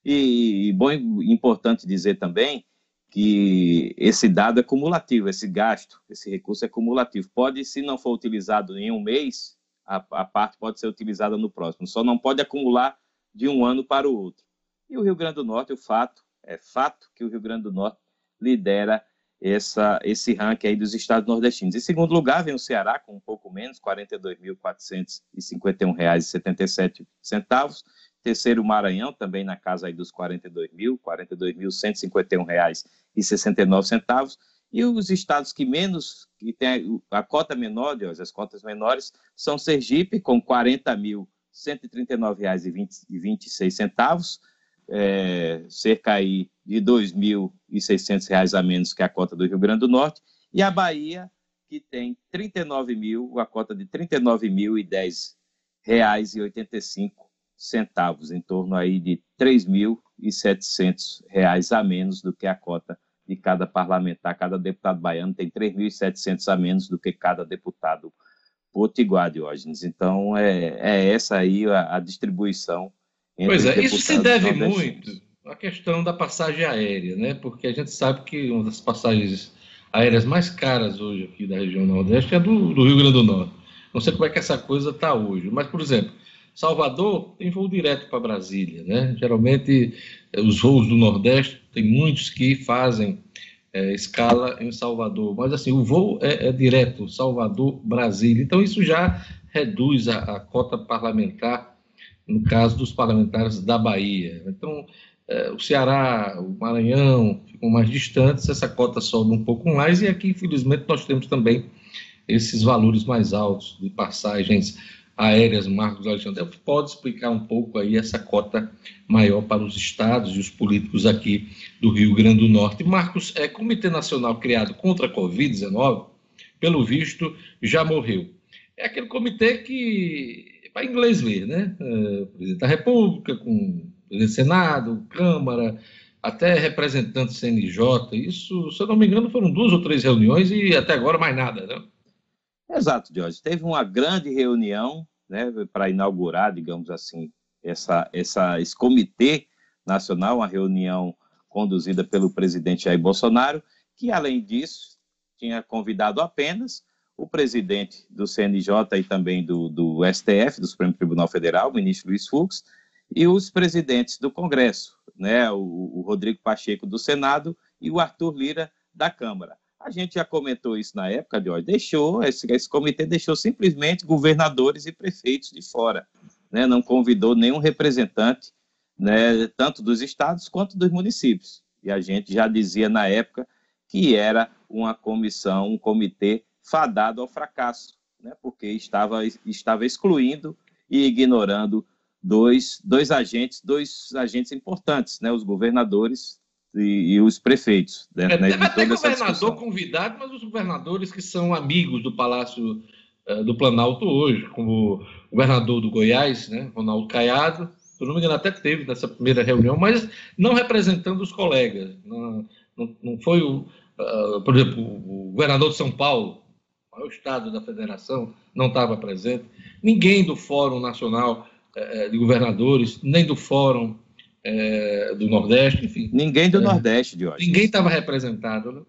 E, e bom, importante dizer também que esse dado é cumulativo, esse gasto, esse recurso é cumulativo. Pode, se não for utilizado em um mês, a, a parte pode ser utilizada no próximo. Só não pode acumular de um ano para o outro. E o Rio Grande do Norte, o fato, é fato que o Rio Grande do Norte lidera essa, esse ranking aí dos estados nordestinos. Em segundo lugar, vem o Ceará, com um pouco menos, R$ 42.451,77. Terceiro, Maranhão, também na casa aí dos R$ 42 mil, R$ 42.151,69. E os estados que menos, que tem a cota menor, as cotas menores, são Sergipe, com R$ 40.139,26, é, cerca aí de R$ 2.600 a menos que a cota do Rio Grande do Norte, e a Bahia, que tem 39 mil, a cota de R$ 39.010,85 centavos, em torno aí de R$ 3.700 a menos do que a cota de cada parlamentar, cada deputado baiano tem 3.700 a menos do que cada deputado potiguar, Diógenes. Então, é, é essa aí a, a distribuição. pois é, isso se deve muito à questão da passagem aérea, né? Porque a gente sabe que uma das passagens aéreas mais caras hoje aqui da região Nordeste é do, do Rio Grande do Norte. Não sei como é que essa coisa está hoje, mas, por exemplo, Salvador tem voo direto para Brasília, né? Geralmente eh, os voos do Nordeste tem muitos que fazem é, escala em Salvador, mas assim o voo é, é direto Salvador Brasília, então isso já reduz a, a, cota parlamentar no caso dos parlamentares da Bahia. Então é, o Ceará, o Maranhão ficam mais distantes, essa cota sobe um pouco mais e aqui infelizmente nós temos também esses valores mais altos de passagens aéreas, Marcos Alexandre, pode explicar um pouco aí essa cota maior para os estados e os políticos aqui do Rio Grande do Norte. Marcos, é Comitê Nacional criado contra a Covid-19, pelo visto, já morreu. É aquele comitê que, para inglês ver, né? É, presidente da República, com presidente do Senado, Câmara, até representante CNJ. Isso, se eu não me engano, foram duas ou três reuniões e até agora mais nada, né? Exato, Jorge. Teve uma grande reunião né, para inaugurar, digamos assim, essa, essa, esse comitê nacional, uma reunião conduzida pelo presidente Jair Bolsonaro, que, além disso, tinha convidado apenas o presidente do CNJ e também do, do STF, do Supremo Tribunal Federal, o ministro Luiz Fux, e os presidentes do Congresso, né, o, o Rodrigo Pacheco do Senado e o Arthur Lira da Câmara. A gente já comentou isso na época, de hoje. Deixou, esse, esse comitê deixou simplesmente governadores e prefeitos de fora. Né? Não convidou nenhum representante, né, tanto dos estados quanto dos municípios. E a gente já dizia na época que era uma comissão, um comitê fadado ao fracasso, né? porque estava, estava excluindo e ignorando dois, dois agentes, dois agentes importantes, né? os governadores e, e os prefeitos. Né, é, deve até governador convidado, mas os governadores que são amigos do Palácio uh, do Planalto hoje, como o governador do Goiás, né, Ronaldo Caiado, se não me engano, até teve nessa primeira reunião, mas não representando os colegas. Não, não, não foi o, uh, por exemplo, o governador de São Paulo, o maior estado da federação, não estava presente. Ninguém do Fórum Nacional uh, de Governadores, nem do Fórum é, do Nordeste, enfim. Ninguém do é, Nordeste, de hoje. Ninguém estava representado, né?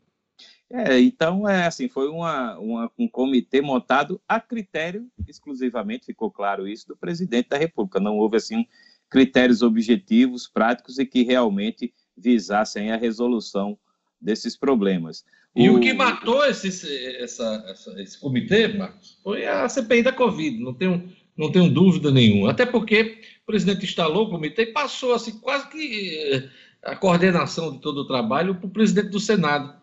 É, então, é assim, foi uma, uma, um comitê montado a critério, exclusivamente, ficou claro isso, do presidente da República. Não houve, assim, critérios objetivos, práticos e que realmente visassem a resolução desses problemas. E o, o que matou esse, essa, essa, esse comitê, Marcos, foi a CPI da Covid, não tenho, não tenho dúvida nenhuma. Até porque o presidente instalou o comitê e passou assim, quase que eh, a coordenação de todo o trabalho para o presidente do Senado,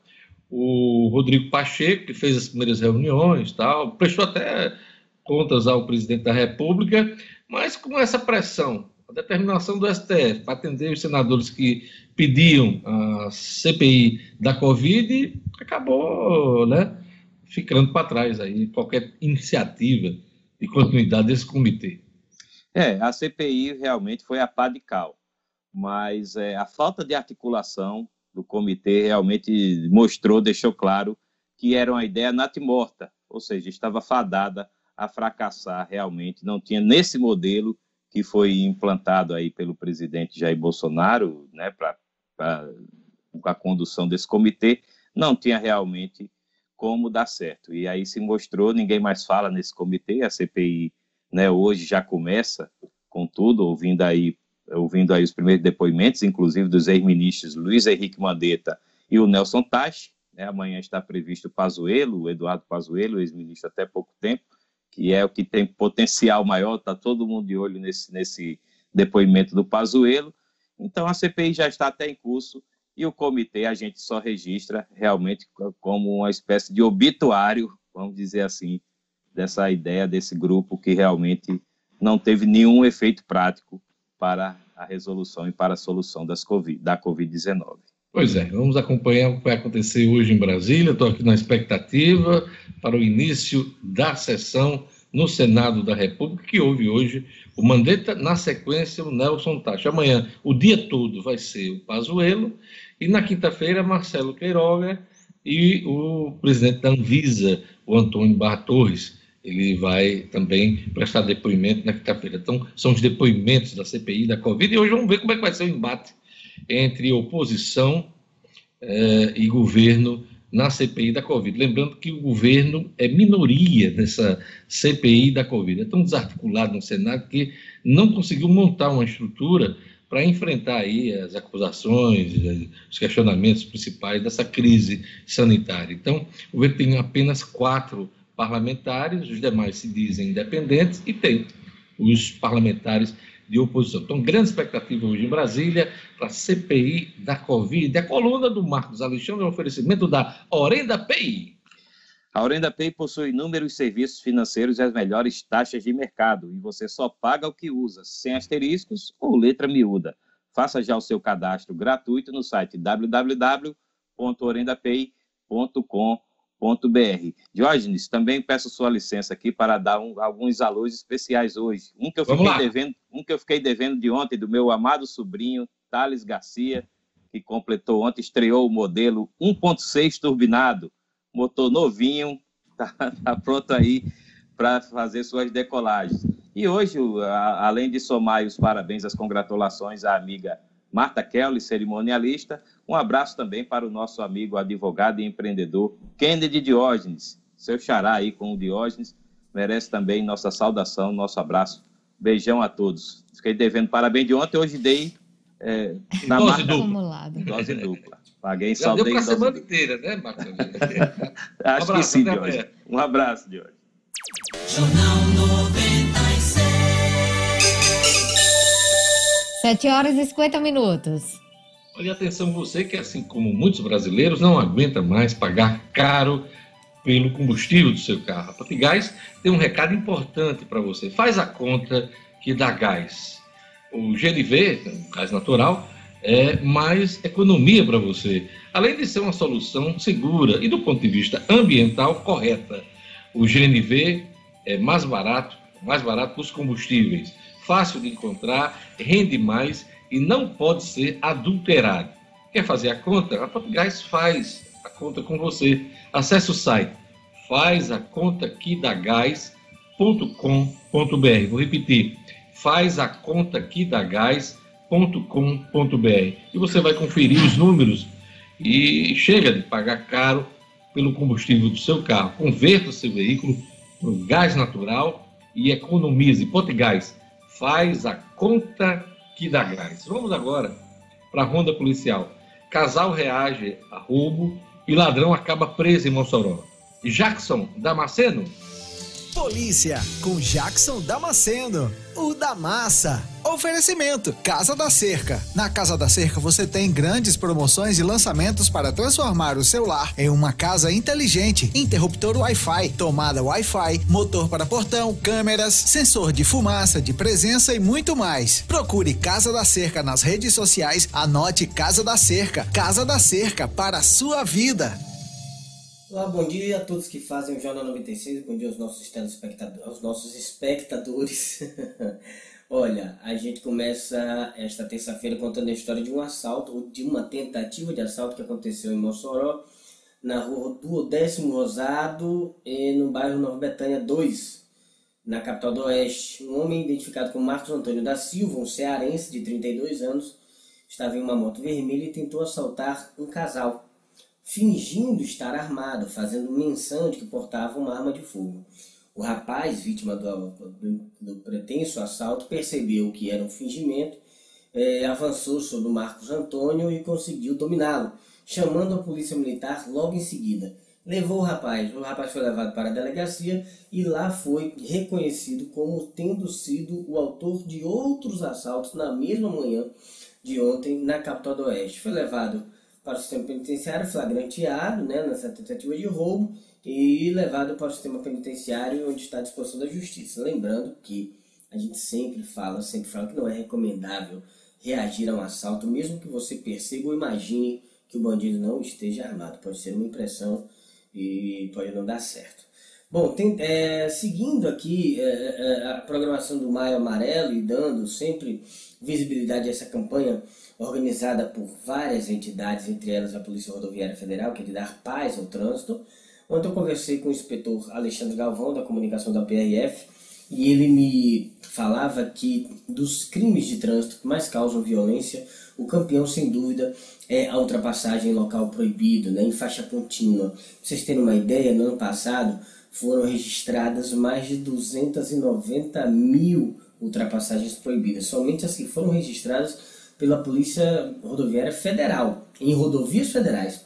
o Rodrigo Pacheco, que fez as primeiras reuniões, tal, prestou até contas ao presidente da República, mas com essa pressão, a determinação do STF para atender os senadores que pediam a CPI da Covid, acabou né, ficando para trás aí qualquer iniciativa de continuidade desse comitê. É, a CPI realmente foi a pá de cal, mas é, a falta de articulação do comitê realmente mostrou, deixou claro que era uma ideia natimorta, ou seja, estava fadada a fracassar realmente, não tinha nesse modelo que foi implantado aí pelo presidente Jair Bolsonaro, né, para a condução desse comitê, não tinha realmente como dar certo. E aí se mostrou, ninguém mais fala nesse comitê, a CPI né, hoje já começa com tudo, ouvindo aí ouvindo aí os primeiros depoimentos, inclusive dos ex-ministros Luiz Henrique Mandetta e o Nelson Tachi. Né? Amanhã está previsto o Pazuello, o Eduardo Pazuello, ex-ministro até pouco tempo, que é o que tem potencial maior, está todo mundo de olho nesse, nesse depoimento do Pazuello. Então a CPI já está até em curso e o comitê a gente só registra realmente como uma espécie de obituário, vamos dizer assim, dessa ideia desse grupo que realmente não teve nenhum efeito prático para a resolução e para a solução COVID, da Covid-19. Pois é, vamos acompanhar o que vai acontecer hoje em Brasília. Estou aqui na expectativa para o início da sessão no Senado da República, que houve hoje o Mandetta, na sequência, o Nelson Tacho. Amanhã, o dia todo, vai ser o Pazuello, e na quinta-feira, Marcelo Queiroga e o presidente da Anvisa, o Antônio Barra Torres. Ele vai também prestar depoimento na quinta-feira. Então, são os depoimentos da CPI da Covid, e hoje vamos ver como é que vai ser o embate entre oposição eh, e governo na CPI da Covid. Lembrando que o governo é minoria nessa CPI da Covid. É tão desarticulado no Senado que não conseguiu montar uma estrutura para enfrentar aí as acusações, os questionamentos principais dessa crise sanitária. Então, o governo tem apenas quatro parlamentares, os demais se dizem independentes e tem os parlamentares de oposição. Então, grande expectativa hoje em Brasília para a CPI da Covid. A coluna do Marcos Alexandre é um oferecimento da Orenda PI. A Orenda Pay possui inúmeros serviços financeiros e as melhores taxas de mercado, e você só paga o que usa, sem asteriscos ou letra miúda. Faça já o seu cadastro gratuito no site www.orendapay.com.br www.cultura.br. Diógenes, também peço sua licença aqui para dar um, alguns alôs especiais hoje. Um que, eu fiquei devendo, um que eu fiquei devendo de ontem, do meu amado sobrinho, Thales Garcia, que completou ontem, estreou o modelo 1.6 turbinado, motor novinho, está tá pronto aí para fazer suas decolagens. E hoje, além de somar os parabéns, as congratulações à amiga Marta Kelly, cerimonialista. Um abraço também para o nosso amigo advogado e empreendedor Kennedy Diógenes. Seu xará aí com o Diógenes merece também nossa saudação, nosso abraço. Beijão a todos. Fiquei devendo parabéns de ontem, hoje dei é, na dose marca, dupla. Dose dupla. Paguei Já deu para a semana inteira, né, Marcos? Acho um que sim, Diógenes. Um abraço, Diógenes. 7 horas e 50 minutos. Olhe atenção, você que, assim como muitos brasileiros, não aguenta mais pagar caro pelo combustível do seu carro. A Potigás tem um recado importante para você. Faz a conta que dá gás. O GNV, é gás natural, é mais economia para você, além de ser uma solução segura e, do ponto de vista ambiental, correta. O GNV é mais barato, mais barato que os combustíveis fácil de encontrar, rende mais e não pode ser adulterado. Quer fazer a conta? A Portugás faz a conta com você. Acesse o site fazacontaquidagás.com.br. Vou repetir, fazacontaquidagás.com.br. E você vai conferir os números e chega de pagar caro pelo combustível do seu carro. Converta o seu veículo no gás natural e economize. Portugás faz a conta que dá gás. Vamos agora para a ronda policial. Casal reage a roubo e ladrão acaba preso em Mossoró. Jackson Damasceno Polícia, com Jackson Damasceno, o da massa. Oferecimento: Casa da Cerca. Na Casa da Cerca você tem grandes promoções e lançamentos para transformar o seu lar em uma casa inteligente. Interruptor Wi-Fi, tomada Wi-Fi, motor para portão, câmeras, sensor de fumaça, de presença e muito mais. Procure Casa da Cerca nas redes sociais, anote Casa da Cerca. Casa da Cerca para a sua vida. Olá, bom dia a todos que fazem o Jornal 96, bom dia aos nossos telespectadores, aos nossos espectadores. Olha, a gente começa esta terça-feira contando a história de um assalto, ou de uma tentativa de assalto que aconteceu em Mossoró, na rua do Décimo Rosado, e no bairro Nova Betânia 2, na capital do Oeste. Um homem identificado como Marcos Antônio da Silva, um cearense de 32 anos, estava em uma moto vermelha e tentou assaltar um casal fingindo estar armado, fazendo menção de que portava uma arma de fogo. O rapaz, vítima do, do, do pretenso assalto, percebeu que era um fingimento é, avançou sobre o Marcos Antônio e conseguiu dominá-lo, chamando a polícia militar logo em seguida. Levou o rapaz, o rapaz foi levado para a delegacia e lá foi reconhecido como tendo sido o autor de outros assaltos na mesma manhã de ontem na capital do Oeste. Foi levado para o sistema penitenciário, flagranteado né, nessa tentativa de roubo e levado para o sistema penitenciário onde está à disposição da justiça. Lembrando que a gente sempre fala, sempre fala que não é recomendável reagir a um assalto, mesmo que você perceba ou imagine que o bandido não esteja armado. Pode ser uma impressão e pode não dar certo. Bom, tem, é, seguindo aqui é, é, a programação do Maio Amarelo e dando sempre visibilidade a essa campanha organizada por várias entidades, entre elas a Polícia Rodoviária Federal, que é de dar paz ao trânsito. Ontem eu conversei com o inspetor Alexandre Galvão, da comunicação da PRF, e ele me falava que dos crimes de trânsito que mais causam violência, o campeão, sem dúvida, é a ultrapassagem em local proibido, né, em faixa contínua. Pra vocês terem uma ideia, no ano passado foram registradas mais de 290 mil ultrapassagens proibidas, somente as que foram registradas pela Polícia Rodoviária Federal, em rodovias federais.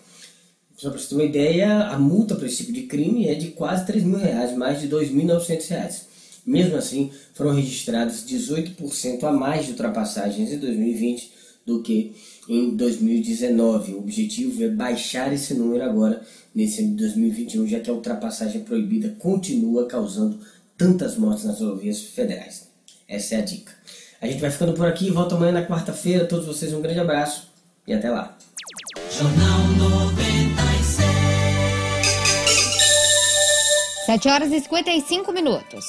Só para você ter uma ideia, a multa para esse tipo de crime é de quase 3 mil reais, mais de 2.900 reais. Mesmo assim, foram registradas 18% a mais de ultrapassagens em 2020 do que em 2019. O objetivo é baixar esse número agora, nesse ano de 2021, já que a ultrapassagem proibida continua causando tantas mortes nas rodovias federais. Essa é a dica. A gente vai ficando por aqui, volta amanhã na quarta-feira. Todos vocês um grande abraço e até lá. Jornal 96. 7 horas e 55 minutos.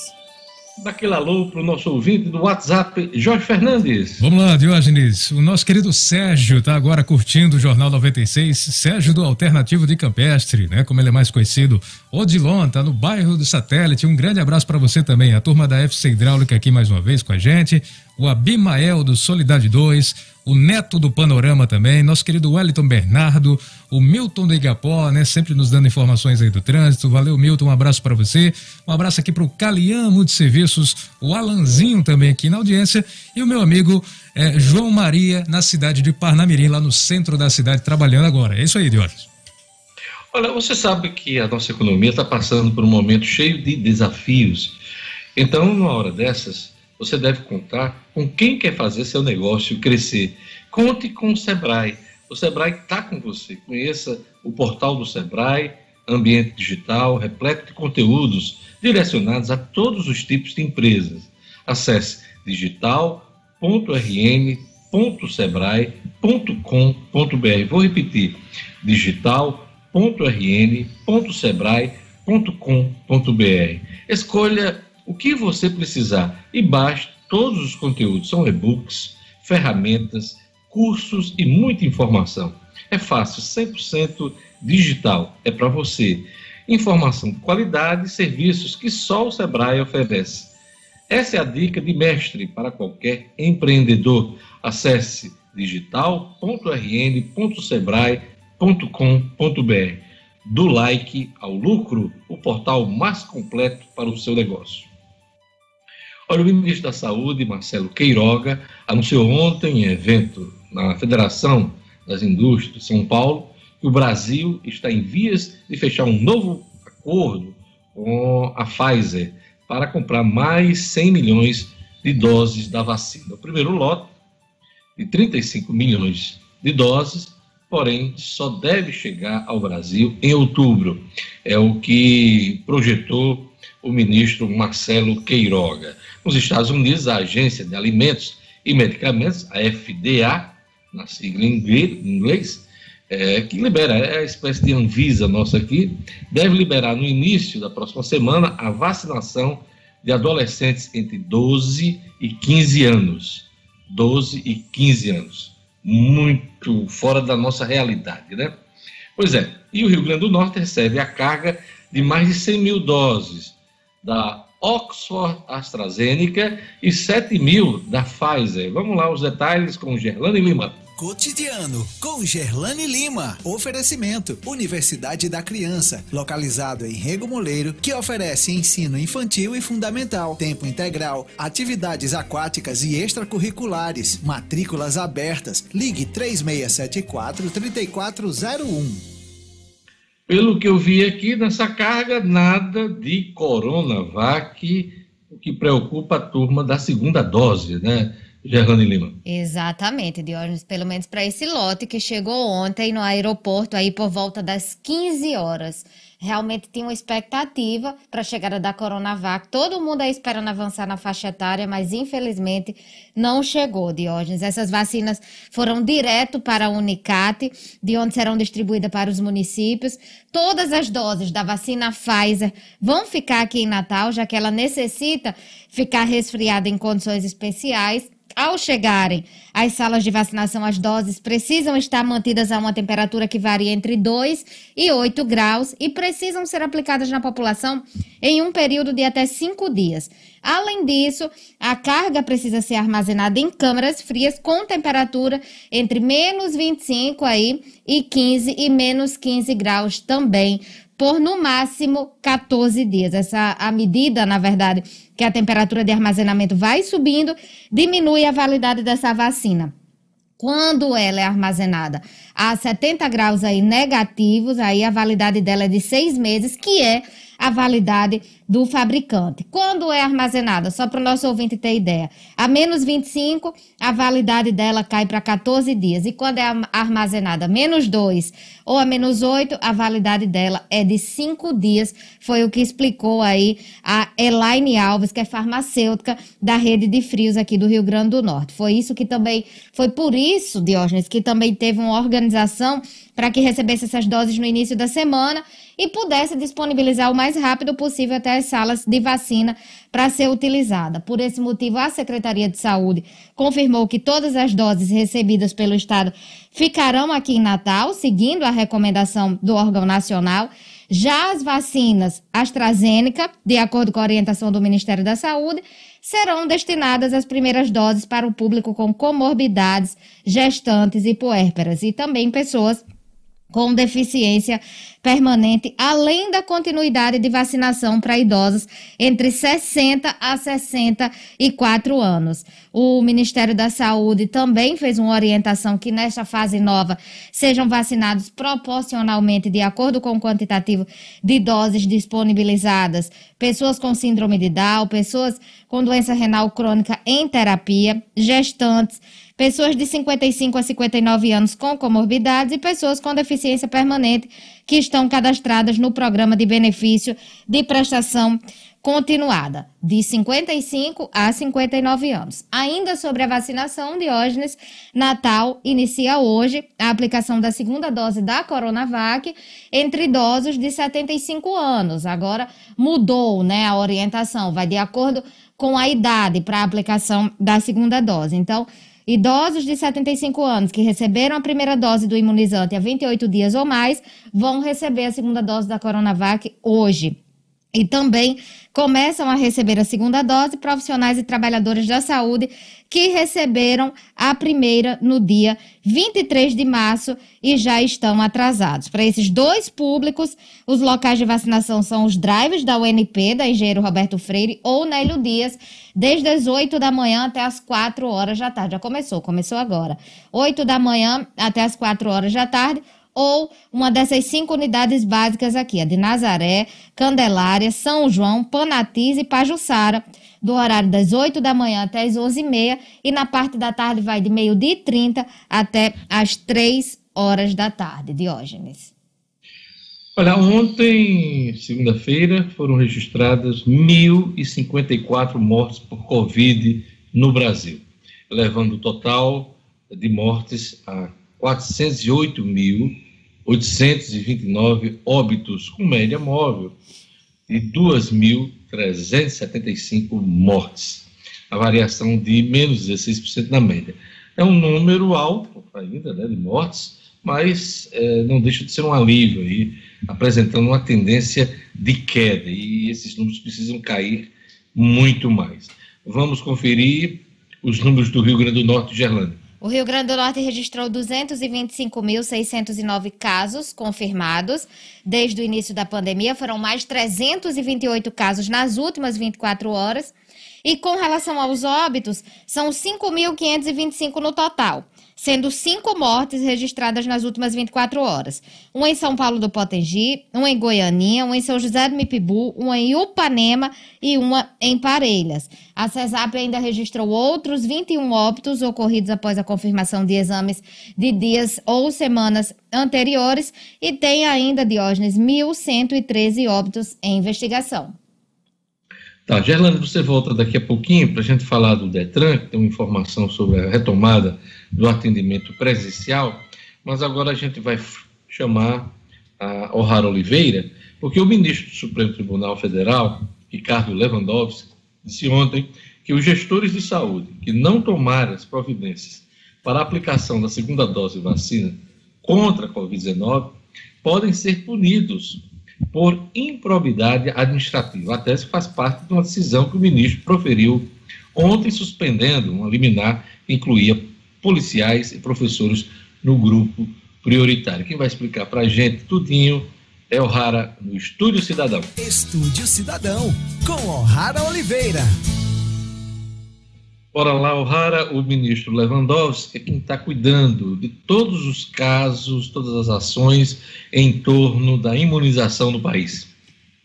Daquele alô para o nosso ouvinte do WhatsApp, Jorge Fernandes. Vamos lá, Diógenes. O nosso querido Sérgio está agora curtindo o Jornal 96. Sérgio do Alternativo de Campestre, né? Como ele é mais conhecido. Odilon, tá no bairro do Satélite. Um grande abraço para você também. A turma da FC Hidráulica aqui mais uma vez com a gente. O Abimael do Solidade 2. O Neto do Panorama também. Nosso querido Wellington Bernardo. O Milton do Igapó, né? Sempre nos dando informações aí do trânsito. Valeu, Milton. Um abraço para você. Um abraço aqui para o Calian Multisserviços. O Alanzinho também aqui na audiência. E o meu amigo é, João Maria, na cidade de Parnamirim, lá no centro da cidade, trabalhando agora. É isso aí, Diógenes. Olha, você sabe que a nossa economia está passando por um momento cheio de desafios. Então, numa hora dessas, você deve contar com quem quer fazer seu negócio crescer. Conte com o Sebrae. O Sebrae está com você. Conheça o portal do Sebrae, ambiente digital, repleto de conteúdos direcionados a todos os tipos de empresas. Acesse digital.rn.sebrae.com.br. Vou repetir: digital.rn.sebrae.com.br. Escolha o que você precisar e baixe todos os conteúdos. São e-books, ferramentas, cursos e muita informação. É fácil, 100% digital. É para você. Informação de qualidade e serviços que só o Sebrae oferece. Essa é a dica de mestre para qualquer empreendedor. Acesse digital.rn.sebrae.com.br. Do like ao lucro, o portal mais completo para o seu negócio. Olha, o ministro da Saúde, Marcelo Queiroga, anunciou ontem em evento na Federação das Indústrias de São Paulo que o Brasil está em vias de fechar um novo acordo com a Pfizer para comprar mais 100 milhões de doses da vacina. O primeiro lote, de 35 milhões de doses, porém só deve chegar ao Brasil em outubro. É o que projetou o ministro Marcelo Queiroga. Nos Estados Unidos, a Agência de Alimentos e Medicamentos, a FDA, na sigla em inglês, é, que libera, é a espécie de Anvisa nossa aqui, deve liberar no início da próxima semana a vacinação de adolescentes entre 12 e 15 anos. 12 e 15 anos. Muito fora da nossa realidade, né? Pois é, e o Rio Grande do Norte recebe a carga de mais de 100 mil doses da Oxford AstraZeneca e 7 mil da Pfizer. Vamos lá, os detalhes com Gerlane Lima. Cotidiano, com Gerlane Lima. Oferecimento: Universidade da Criança, localizado em Rego Moleiro, que oferece ensino infantil e fundamental, tempo integral, atividades aquáticas e extracurriculares, matrículas abertas. Ligue 3674-3401. Pelo que eu vi aqui nessa carga, nada de Coronavac, o que preocupa a turma da segunda dose, né? Gerlane Lima. Exatamente, Diógenes, pelo menos para esse lote que chegou ontem no aeroporto aí por volta das 15 horas. Realmente tinha uma expectativa para a chegada da Coronavac. Todo mundo aí esperando avançar na faixa etária, mas infelizmente não chegou, Diógenes. Essas vacinas foram direto para a Unicate, de onde serão distribuídas para os municípios. Todas as doses da vacina Pfizer vão ficar aqui em Natal, já que ela necessita ficar resfriada em condições especiais. Ao chegarem às salas de vacinação, as doses precisam estar mantidas a uma temperatura que varia entre 2 e 8 graus e precisam ser aplicadas na população em um período de até 5 dias. Além disso, a carga precisa ser armazenada em câmaras frias com temperatura entre menos 25 aí e 15 e menos 15 graus também por no máximo 14 dias. Essa a medida, na verdade, que a temperatura de armazenamento vai subindo, diminui a validade dessa vacina. Quando ela é armazenada a 70 graus aí negativos, aí a validade dela é de seis meses, que é a validade do fabricante. Quando é armazenada, só para o nosso ouvinte ter ideia, a menos 25, a validade dela cai para 14 dias. E quando é armazenada menos 2 ou a menos 8, a validade dela é de 5 dias. Foi o que explicou aí a Elaine Alves, que é farmacêutica da rede de frios aqui do Rio Grande do Norte. Foi isso que também, foi por isso, Diógenes, que também teve uma organização para que recebesse essas doses no início da semana e pudesse disponibilizar o mais rápido possível até as salas de vacina para ser utilizada. Por esse motivo, a Secretaria de Saúde confirmou que todas as doses recebidas pelo Estado ficarão aqui em Natal, seguindo a recomendação do órgão nacional. Já as vacinas AstraZeneca, de acordo com a orientação do Ministério da Saúde, serão destinadas as primeiras doses para o público com comorbidades, gestantes e puérperas e também pessoas com deficiência permanente, além da continuidade de vacinação para idosos entre 60 a 64 anos. O Ministério da Saúde também fez uma orientação que nesta fase nova sejam vacinados proporcionalmente de acordo com o quantitativo de doses disponibilizadas, pessoas com síndrome de Down, pessoas com doença renal crônica em terapia, gestantes, pessoas de 55 a 59 anos com comorbidades e pessoas com deficiência permanente que estão cadastradas no programa de benefício de prestação continuada, de 55 a 59 anos. Ainda sobre a vacinação, Diógenes, Natal inicia hoje a aplicação da segunda dose da Coronavac entre idosos de 75 anos. Agora mudou, né, a orientação, vai de acordo com a idade para a aplicação da segunda dose. Então, Idosos de 75 anos que receberam a primeira dose do imunizante há 28 dias ou mais vão receber a segunda dose da Coronavac hoje. E também começam a receber a segunda dose profissionais e trabalhadores da saúde que receberam a primeira no dia 23 de março e já estão atrasados. Para esses dois públicos, os locais de vacinação são os drives da UNP, da Engenheiro Roberto Freire ou Nélio Dias, desde as 8 da manhã até as 4 horas da tarde. Já começou, começou agora. 8 da manhã até as 4 horas da tarde ou uma dessas cinco unidades básicas aqui, a de Nazaré, Candelária, São João, Panatiz e Pajuçara, do horário das 8 da manhã até as 11h30 e na parte da tarde vai de meio-dia e 30 até as 3 horas da tarde. Diógenes. Olha, ontem, segunda-feira, foram registradas 1.054 mortes por Covid no Brasil, levando o total de mortes a 408 mil 829 óbitos, com média móvel de 2.375 mortes. A variação de menos 16% na média. É um número alto ainda, né, de mortes, mas é, não deixa de ser um alívio aí, apresentando uma tendência de queda, e esses números precisam cair muito mais. Vamos conferir os números do Rio Grande do Norte, Gerlândia. O Rio Grande do Norte registrou 225.609 casos confirmados. Desde o início da pandemia, foram mais 328 casos nas últimas 24 horas. E com relação aos óbitos, são 5.525 no total sendo cinco mortes registradas nas últimas 24 horas. Uma em São Paulo do Potengi, uma em Goianinha, uma em São José do Mipibu, uma em Upanema e uma em Parelhas. A CESAP ainda registrou outros 21 óbitos ocorridos após a confirmação de exames de dias ou semanas anteriores e tem ainda, Diógenes, 1.113 óbitos em investigação. Tá, Gerlando, você volta daqui a pouquinho para a gente falar do Detran, que tem uma informação sobre a retomada do atendimento presencial, mas agora a gente vai chamar a O'Hara Oliveira, porque o ministro do Supremo Tribunal Federal, Ricardo Lewandowski, disse ontem que os gestores de saúde que não tomarem as providências para a aplicação da segunda dose de vacina contra a Covid-19 podem ser punidos por improbidade administrativa. A tese faz parte de uma decisão que o ministro proferiu ontem, suspendendo uma liminar que incluía policiais e professores no grupo prioritário. Quem vai explicar para a gente tudinho é o Rara no Estúdio Cidadão. Estúdio Cidadão, com O'Hara Oliveira. Bora lá, O'Hara, o ministro Lewandowski é quem está cuidando de todos os casos, todas as ações em torno da imunização no país.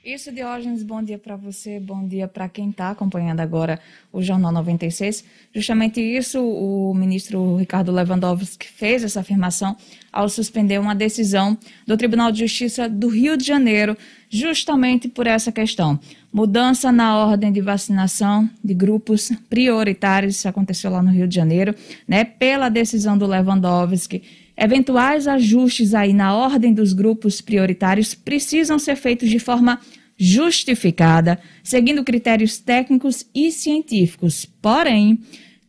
Isso, Diógenes, bom dia para você, bom dia para quem está acompanhando agora o Jornal 96. Justamente isso, o ministro Ricardo Lewandowski fez essa afirmação ao suspender uma decisão do Tribunal de Justiça do Rio de Janeiro, justamente por essa questão. Mudança na ordem de vacinação de grupos prioritários, isso aconteceu lá no Rio de Janeiro, né, pela decisão do Lewandowski. Eventuais ajustes aí na ordem dos grupos prioritários precisam ser feitos de forma justificada, seguindo critérios técnicos e científicos. Porém,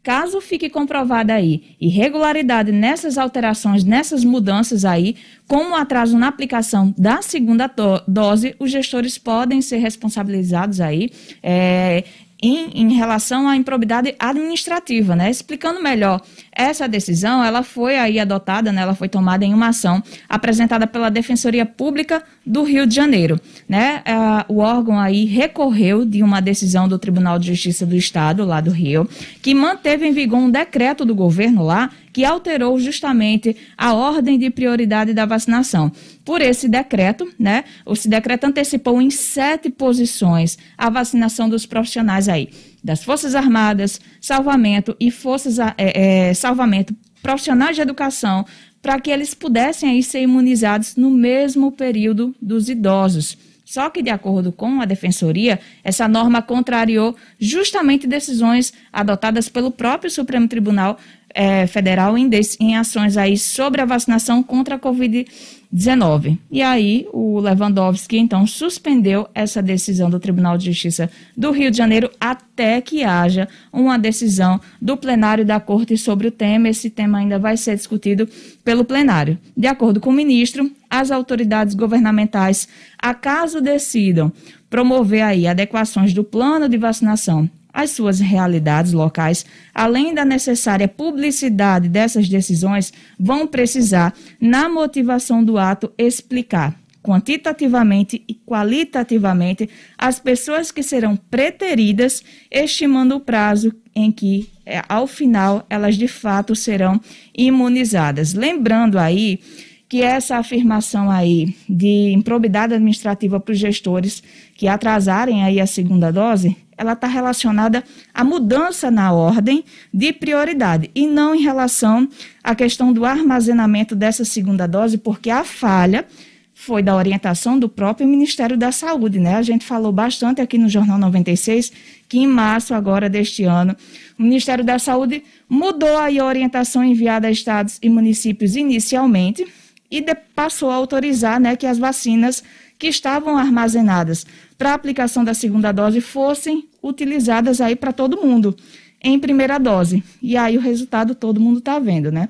Caso fique comprovada aí irregularidade nessas alterações, nessas mudanças aí, como atraso na aplicação da segunda dose, os gestores podem ser responsabilizados aí é, em, em, relação à improbidade administrativa, né? Explicando melhor, essa decisão, ela foi aí adotada, né? Ela foi tomada em uma ação apresentada pela Defensoria Pública do Rio de Janeiro, né? É, o órgão aí recorreu de uma decisão do Tribunal de Justiça do Estado, lá do Rio, que manteve em vigor um decreto do governo lá que alterou justamente a ordem de prioridade da vacinação. Por esse decreto, né? Esse decreto antecipou em sete posições a vacinação dos profissionais aí, das Forças Armadas, salvamento e forças é, é, salvamento profissionais de educação, para que eles pudessem aí ser imunizados no mesmo período dos idosos. Só que, de acordo com a Defensoria, essa norma contrariou justamente decisões adotadas pelo próprio Supremo Tribunal é, Federal em, em ações aí sobre a vacinação contra a Covid-19. E aí o Lewandowski então suspendeu essa decisão do Tribunal de Justiça do Rio de Janeiro até que haja uma decisão do plenário da Corte sobre o tema. Esse tema ainda vai ser discutido pelo plenário. De acordo com o ministro, as autoridades governamentais, acaso decidam promover aí adequações do plano de vacinação as suas realidades locais, além da necessária publicidade dessas decisões, vão precisar, na motivação do ato, explicar quantitativamente e qualitativamente as pessoas que serão preteridas, estimando o prazo em que, é, ao final, elas de fato serão imunizadas. Lembrando aí que essa afirmação aí de improbidade administrativa para os gestores que atrasarem aí a segunda dose, ela está relacionada à mudança na ordem de prioridade e não em relação à questão do armazenamento dessa segunda dose, porque a falha foi da orientação do próprio Ministério da Saúde, né? A gente falou bastante aqui no Jornal 96 que em março agora deste ano, o Ministério da Saúde mudou a orientação enviada a estados e municípios inicialmente, e passou a autorizar né, que as vacinas que estavam armazenadas para aplicação da segunda dose fossem utilizadas aí para todo mundo em primeira dose. E aí o resultado todo mundo está vendo, né?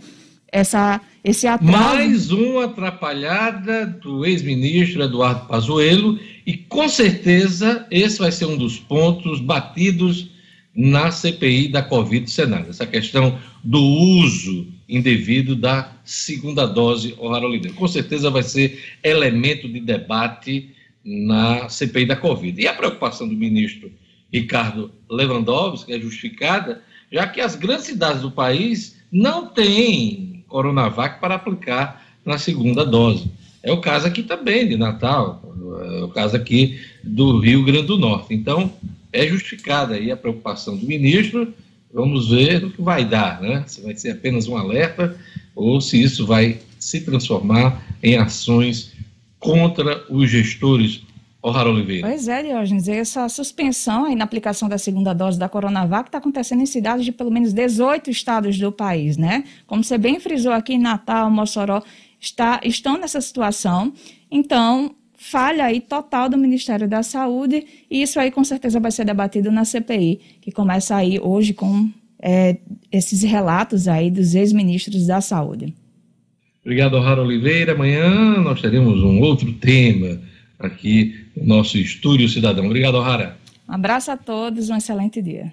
Essa, esse atraso... Mais uma atrapalhada do ex-ministro Eduardo Pazuello e com certeza esse vai ser um dos pontos batidos na CPI da Covid Senado. Essa questão do uso indevido da segunda dose O'Hara Oliveira. Com certeza vai ser elemento de debate na CPI da Covid. E a preocupação do ministro Ricardo Lewandowski é justificada, já que as grandes cidades do país não têm Coronavac para aplicar na segunda dose. É o caso aqui também de Natal, é o caso aqui do Rio Grande do Norte. Então, é justificada aí a preocupação do ministro. Vamos ver o que vai dar, né? Se vai ser apenas um alerta ou se isso vai se transformar em ações contra os gestores O'Hara Oliveira. Pois é, Diógenes, essa suspensão aí na aplicação da segunda dose da Coronavac está acontecendo em cidades de pelo menos 18 estados do país, né? Como você bem frisou aqui, Natal, Mossoró, está, estão nessa situação. Então, falha aí total do Ministério da Saúde, e isso aí com certeza vai ser debatido na CPI, que começa aí hoje com é, esses relatos aí dos ex-ministros da Saúde. Obrigado, O'Hara Oliveira. Amanhã nós teremos um outro tema aqui no nosso Estúdio Cidadão. Obrigado, O'Hara. Um abraço a todos, um excelente dia.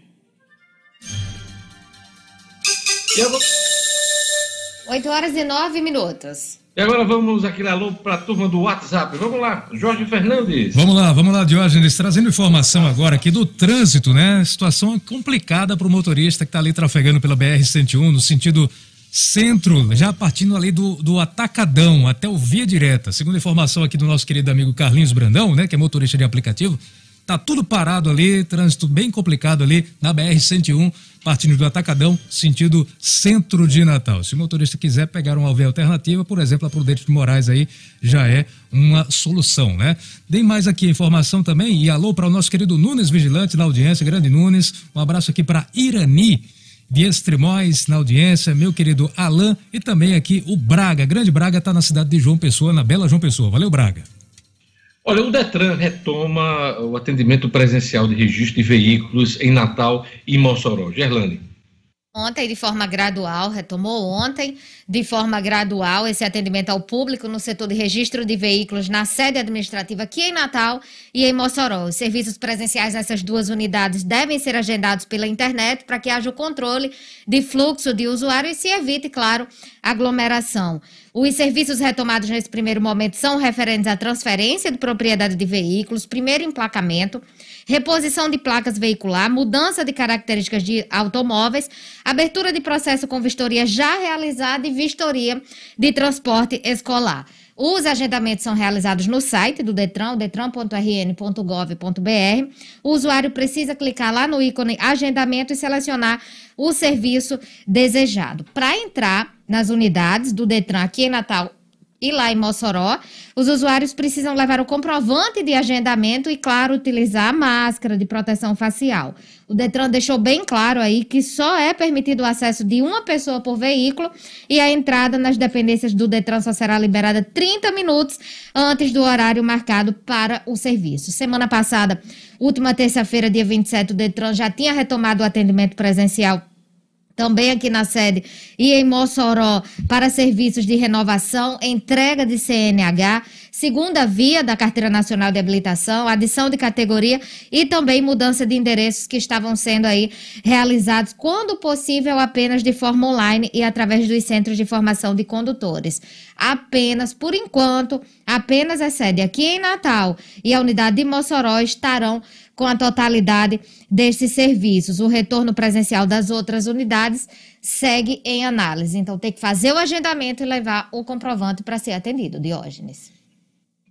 8 horas e 9 minutos. E agora vamos aqui alô para a turma do WhatsApp. Vamos lá, Jorge Fernandes. Vamos lá, vamos lá, Diógenes, trazendo informação agora aqui do trânsito, né? Situação complicada para o motorista que está ali trafegando pela BR-101 no sentido centro, já partindo ali do, do Atacadão até o Via Direta. Segundo informação aqui do nosso querido amigo Carlinhos Brandão, né, que é motorista de aplicativo, tá tudo parado ali, trânsito bem complicado ali na BR-101, partindo do Atacadão, sentido centro de Natal. Se o motorista quiser pegar uma via alternativa, por exemplo, a Prudente de Moraes aí já é uma solução, né? Tem mais aqui informação também e alô para o nosso querido Nunes Vigilante na audiência, grande Nunes. Um abraço aqui para Irani de Extremóis na audiência, meu querido Alain e também aqui o Braga. Grande Braga está na cidade de João Pessoa, na bela João Pessoa. Valeu, Braga. Olha, o Detran retoma o atendimento presencial de registro de veículos em Natal e Mossoró. Gerlane. Ontem, de forma gradual, retomou ontem, de forma gradual, esse atendimento ao público no setor de registro de veículos na sede administrativa aqui em Natal e em Mossoró. Os serviços presenciais nessas duas unidades devem ser agendados pela internet para que haja o controle de fluxo de usuário e se evite, claro, aglomeração. Os serviços retomados nesse primeiro momento são referentes à transferência de propriedade de veículos, primeiro emplacamento, reposição de placas veicular, mudança de características de automóveis, abertura de processo com vistoria já realizada e vistoria de transporte escolar. Os agendamentos são realizados no site do Detran, detran.rn.gov.br. O usuário precisa clicar lá no ícone agendamento e selecionar o serviço desejado. Para entrar nas unidades do Detran aqui em Natal e lá em Mossoró, os usuários precisam levar o comprovante de agendamento e, claro, utilizar a máscara de proteção facial. O Detran deixou bem claro aí que só é permitido o acesso de uma pessoa por veículo e a entrada nas dependências do Detran só será liberada 30 minutos antes do horário marcado para o serviço. Semana passada, última terça-feira, dia 27, o Detran já tinha retomado o atendimento presencial também aqui na sede e em Mossoró para serviços de renovação, entrega de CNH, segunda via da Carteira Nacional de Habilitação, adição de categoria e também mudança de endereços que estavam sendo aí realizados, quando possível, apenas de forma online e através dos centros de formação de condutores. Apenas, por enquanto, apenas a sede aqui em Natal e a unidade de Mossoró estarão com a totalidade desses serviços. O retorno presencial das outras unidades segue em análise. Então, tem que fazer o agendamento e levar o comprovante para ser atendido. Diógenes.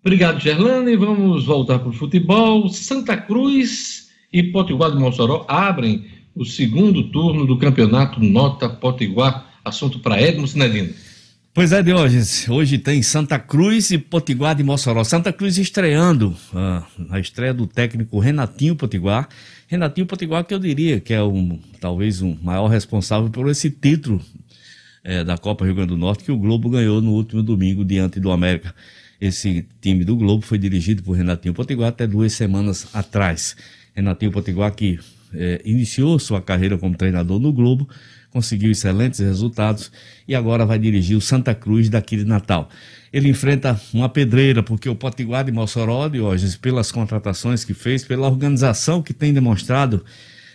Obrigado, Gerlane. Vamos voltar para o futebol. Santa Cruz e Potiguar de Mossoró abrem o segundo turno do campeonato Nota Potiguar. Assunto para Edmo Sinedino. Pois é, Diógenes, hoje tem Santa Cruz e Potiguar de Mossoró. Santa Cruz estreando ah, a estreia do técnico Renatinho Potiguar. Renatinho Potiguar que eu diria que é um, talvez o um maior responsável por esse título é, da Copa Rio Grande do Norte que o Globo ganhou no último domingo diante do América. Esse time do Globo foi dirigido por Renatinho Potiguar até duas semanas atrás. Renatinho Potiguar que é, iniciou sua carreira como treinador no Globo, conseguiu excelentes resultados e agora vai dirigir o Santa Cruz daqui de Natal. Ele enfrenta uma pedreira, porque o Potiguar de Mossoró, hoje, pelas contratações que fez, pela organização que tem demonstrado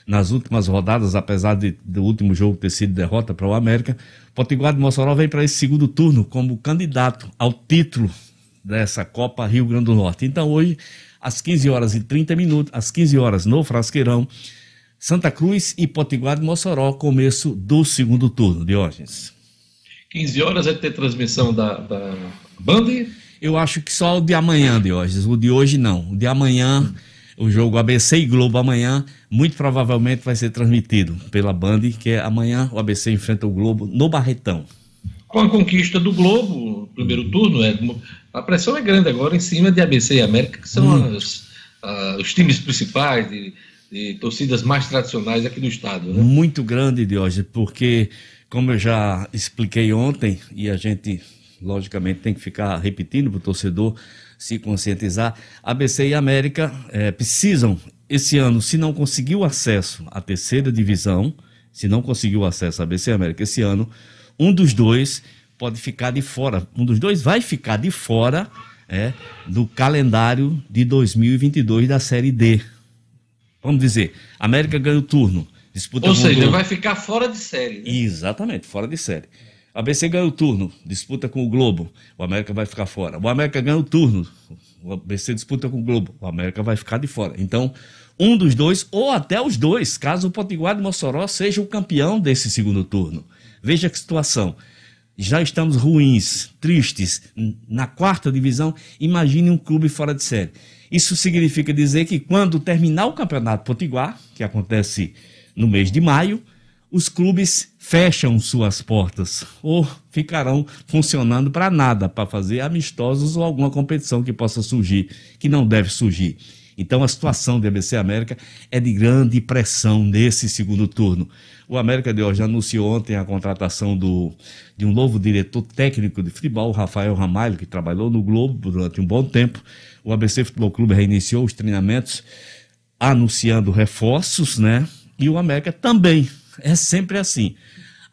nas últimas rodadas, apesar de, do último jogo ter sido derrota para o América. Potiguar de Mossoró vem para esse segundo turno como candidato ao título dessa Copa Rio Grande do Norte. Então hoje, às 15 horas e 30 minutos, às 15 horas no Frasqueirão, Santa Cruz e Potiguar de Mossoró, começo do segundo turno, Diógenes. 15 horas é ter transmissão da, da Band? Eu acho que só o de amanhã, Diógenes. O de hoje não. O de amanhã, o jogo ABC e Globo amanhã, muito provavelmente vai ser transmitido pela Band, que é amanhã o ABC enfrenta o Globo no Barretão. Com a conquista do Globo, primeiro turno, é, a pressão é grande agora em cima de ABC e América, que são as, ah, os times principais de, de, torcidas mais tradicionais aqui do estado. Né? Muito grande, Diógenes, porque, como eu já expliquei ontem, e a gente logicamente tem que ficar repetindo para o torcedor se conscientizar. ABC e América é, precisam, esse ano, se não conseguiu acesso à terceira divisão, se não conseguiu acesso à ABC e América esse ano, um dos dois pode ficar de fora. Um dos dois vai ficar de fora é, do calendário de 2022 da Série D. Vamos dizer, América ganha o turno. Disputa Ou seja, vai ficar fora de série. Né? Exatamente, fora de série. A ABC ganha o turno, disputa com o Globo, o América vai ficar fora. O América ganha o turno, o ABC disputa com o Globo, o América vai ficar de fora. Então, um dos dois, ou até os dois, caso o Potiguar de Mossoró seja o campeão desse segundo turno. Veja que situação. Já estamos ruins, tristes, na quarta divisão. Imagine um clube fora de série. Isso significa dizer que quando terminar o Campeonato Potiguar, que acontece no mês de maio, os clubes fecham suas portas ou ficarão funcionando para nada, para fazer amistosos ou alguma competição que possa surgir, que não deve surgir. Então a situação do ABC América é de grande pressão nesse segundo turno. O América de hoje anunciou ontem a contratação do, de um novo diretor técnico de futebol, Rafael Ramalho, que trabalhou no Globo durante um bom tempo. O ABC Futebol Clube reiniciou os treinamentos anunciando reforços, né? E o América também é sempre assim.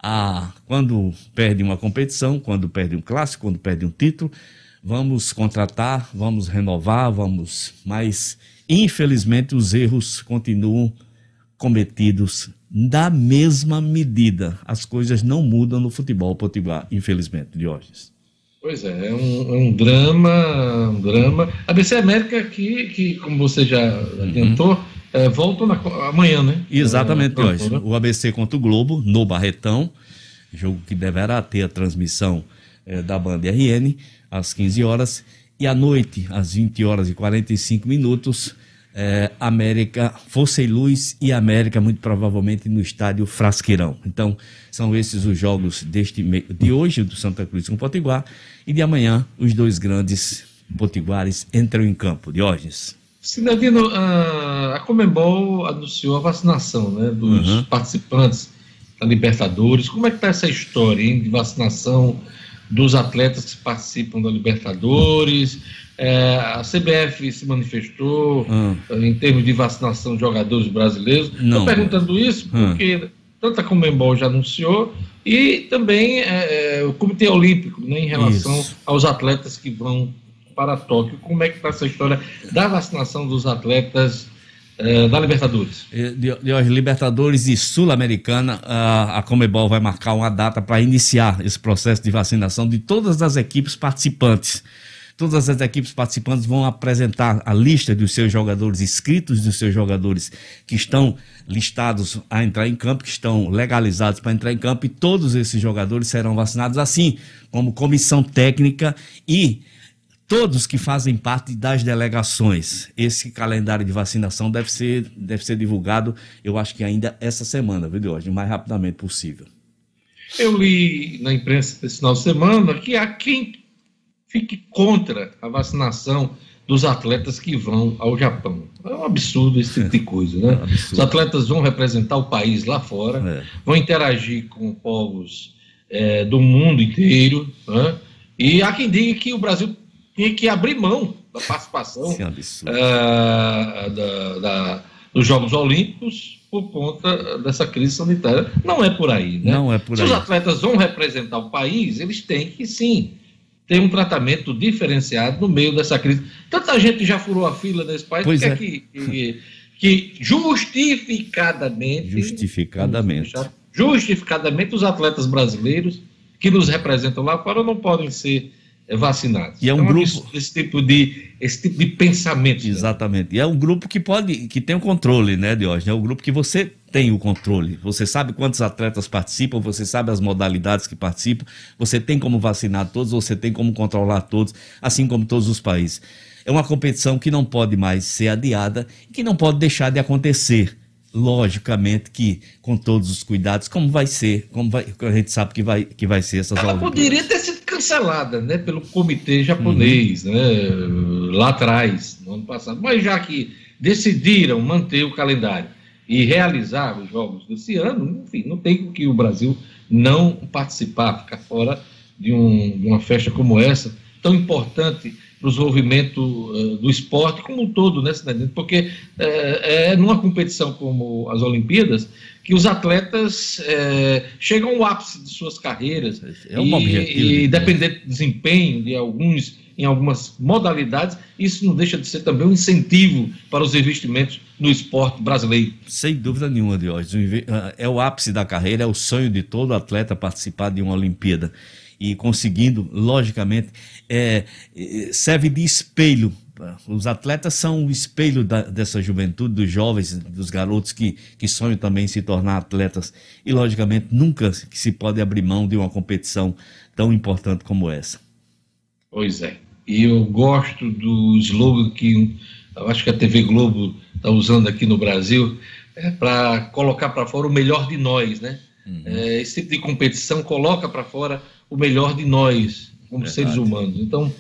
Ah, quando perde uma competição, quando perde um clássico, quando perde um título, vamos contratar, vamos renovar, vamos. Mas, infelizmente, os erros continuam cometidos da mesma medida. As coisas não mudam no futebol potiguar, infelizmente, Diógenes. Pois é, é um, é um, drama, um drama. A BC América, que, que como você já adiantou, uhum é, voltam na, amanhã, né? Exatamente, é, hoje. O ABC contra o Globo, no Barretão, jogo que deverá ter a transmissão é, da banda RN, às 15 horas. E à noite, às 20 horas e 45 minutos, é, América, Força e Luz e América, muito provavelmente no estádio Frasqueirão. Então, são esses os jogos deste de hoje, do Santa Cruz com o Potiguar, e de amanhã, os dois grandes potiguares entram em campo. Diógenes. Cidadino, a, a Comembol anunciou a vacinação né, dos uhum. participantes da Libertadores. Como é que está essa história hein, de vacinação dos atletas que participam da Libertadores? É, a CBF se manifestou uhum. em termos de vacinação de jogadores brasileiros. Estou perguntando isso porque uhum. tanto a Comembol já anunciou e também é, é, o Comitê Olímpico né, em relação isso. aos atletas que vão para Tóquio. Como é que está essa história da vacinação dos atletas eh, da Libertadores? De, de, Libertadores e Sul-Americana, a, a Comebol vai marcar uma data para iniciar esse processo de vacinação de todas as equipes participantes. Todas as equipes participantes vão apresentar a lista dos seus jogadores inscritos, dos seus jogadores que estão listados a entrar em campo, que estão legalizados para entrar em campo, e todos esses jogadores serão vacinados, assim como comissão técnica e todos que fazem parte das delegações. Esse calendário de vacinação deve ser, deve ser divulgado, eu acho que ainda essa semana, viu, hoje, o mais rapidamente possível. Eu li na imprensa esse final de semana que há quem fique contra a vacinação dos atletas que vão ao Japão. É um absurdo esse tipo de coisa, né? É Os atletas vão representar o país lá fora, é. vão interagir com povos é, do mundo inteiro, né? e há quem diga que o Brasil tinha que abrir mão da participação uh, da, da, dos Jogos Olímpicos por conta dessa crise sanitária. Não é por aí, né? Não é por Se aí. os atletas vão representar o país, eles têm que sim ter um tratamento diferenciado no meio dessa crise. Tanta gente já furou a fila nesse país, pois quer é. que, que, que justificadamente. Justificadamente. Justificadamente, os atletas brasileiros que nos representam lá fora não podem ser vacinados. E é um Então, grupo- isso- esse tipo de esse tipo de pensamento. Exatamente. E é um grupo que pode, que tem o controle, né, Diógenes? É um grupo que você tem o controle. Você sabe quantos atletas participam, você sabe as modalidades que participam, você tem como vacinar todos, você tem como controlar todos, assim como todos os países. É uma competição que não pode mais ser adiada e que não pode deixar de acontecer. Logicamente que com todos os cuidados, como vai ser, como vai, a gente sabe que vai, que vai ser essas Ela Olimpíadas. poderia ter sido cancelada, né, pelo comitê japonês, Uhum. né, lá atrás, no ano passado. Mas já que decidiram manter o calendário e realizar os jogos desse ano, enfim, não tem que o Brasil não participar, ficar fora de, um- de uma festa como essa, tão importante para o desenvolvimento eh, do esporte como um todo, né, Cidadino? Porque eh, é numa competição como as Olimpíadas que os atletas eh, chegam ao ápice de suas carreiras É um e, objetivo, e depender do desempenho de alguns em algumas modalidades, isso não deixa de ser também um incentivo para os investimentos no esporte brasileiro. Sem dúvida nenhuma, Diógenes. É o ápice da carreira, é o sonho de todo atleta participar de uma Olimpíada. E conseguindo, logicamente, é, é, serve de espelho. Os atletas são o espelho da- dessa juventude, dos jovens, dos garotos que, que sonham também em se tornar atletas. E, logicamente, nunca se pode abrir mão de uma competição tão importante como essa. Pois é. E eu gosto do slogan que eu acho que a TV Globo está usando aqui no Brasil é, para colocar para fora o melhor de nós, né? É, esse tipo de competição coloca para fora o melhor de nós, como Verdade. seres humanos. Então,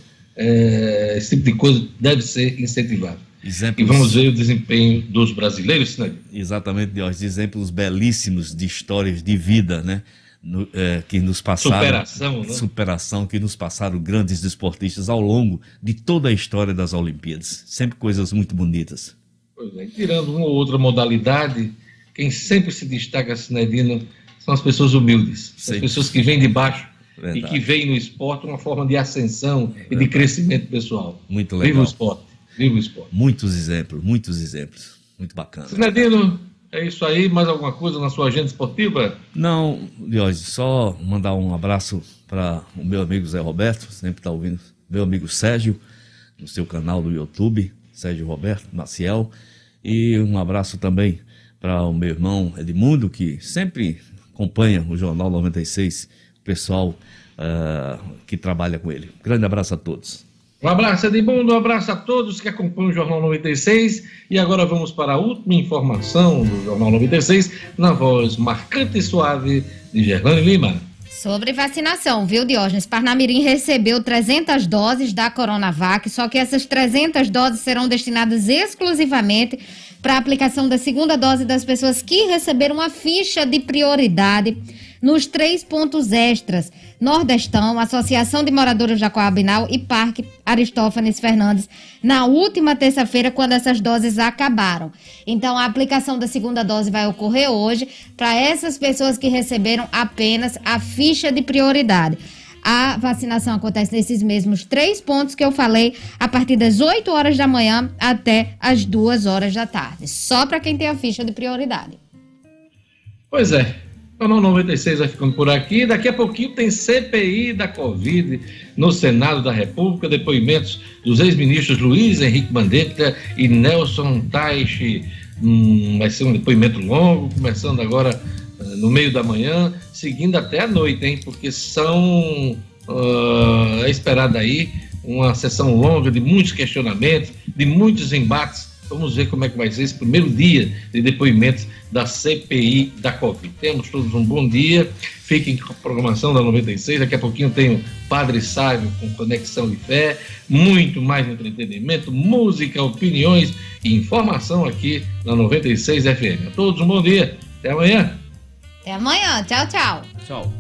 é, esse tipo de coisa deve ser incentivado. Exemplos- E vamos ver o desempenho dos brasileiros, né? Exatamente, Diógenes. Exemplos belíssimos de histórias de vida, né? No- é, que nos passaram. Superação, né? Superação, que nos passaram grandes desportistas ao longo de toda a história das Olimpíadas. Sempre coisas muito bonitas. Pois é, tirando uma ou outra modalidade, quem sempre se destaca, Sinedino, são as pessoas humildes. As pessoas que vêm de baixo e Verdade. que veem no esporte uma forma de ascensão e de crescimento pessoal. Muito Viva legal. o esporte. Viva o esporte. Muitos exemplos, muitos exemplos. Muito bacana. Sinedino, é isso aí. Mais alguma coisa na sua agenda esportiva? Não, Diógenes, só mandar um abraço para o meu amigo Zé Roberto, sempre está ouvindo, meu amigo Sérgio, no seu canal do YouTube, Sérgio Roberto Maciel, e um abraço também para o meu irmão Edmundo, que sempre acompanha o Jornal 96, o pessoal ah, que trabalha com ele. Grande abraço a todos. Um abraço, Edmundo, um abraço a todos que acompanham o Jornal 96. E agora vamos para a última informação do Jornal 96, na voz marcante e suave de Gerlane Lima. Sobre vacinação, viu, Diógenes? Parnamirim recebeu 300 doses da Coronavac, só que essas 300 doses serão destinadas exclusivamente para a aplicação da segunda dose das pessoas que receberam a ficha de prioridade nos três pontos extras: Nordestão, Associação de Moradores da Coabinal e Parque Aristófanes Fernandes, na última terça-feira, quando essas doses acabaram. Então, a aplicação da segunda dose vai ocorrer hoje para essas pessoas que receberam apenas a ficha de prioridade. A vacinação acontece nesses mesmos três pontos que eu falei, a partir das 8 horas da manhã até as 2 horas da tarde. Só para quem tem a ficha de prioridade. Pois é. Jornal 96 vai ficando por aqui. Daqui a pouquinho tem CPI da Covid no Senado da República. Depoimentos dos ex-ministros Luiz Henrique Mandetta e Nelson Taixe. Hum, vai ser um depoimento longo, começando agora eh, no meio da manhã, seguindo até a noite, hein? Porque são. ah, é esperada aí uma sessão longa de muitos questionamentos, de muitos embates. Vamos ver como é que vai ser esse primeiro dia de depoimentos da CPI da Covid. Temos todos um bom dia. Fiquem com a programação da 96. Daqui a pouquinho tem o Padre Sávio com Conexão de Fé. Muito mais entretenimento, música, opiniões e informação aqui na 96 FM. A todos um bom dia. Até amanhã. Até amanhã. Tchau, tchau. Tchau.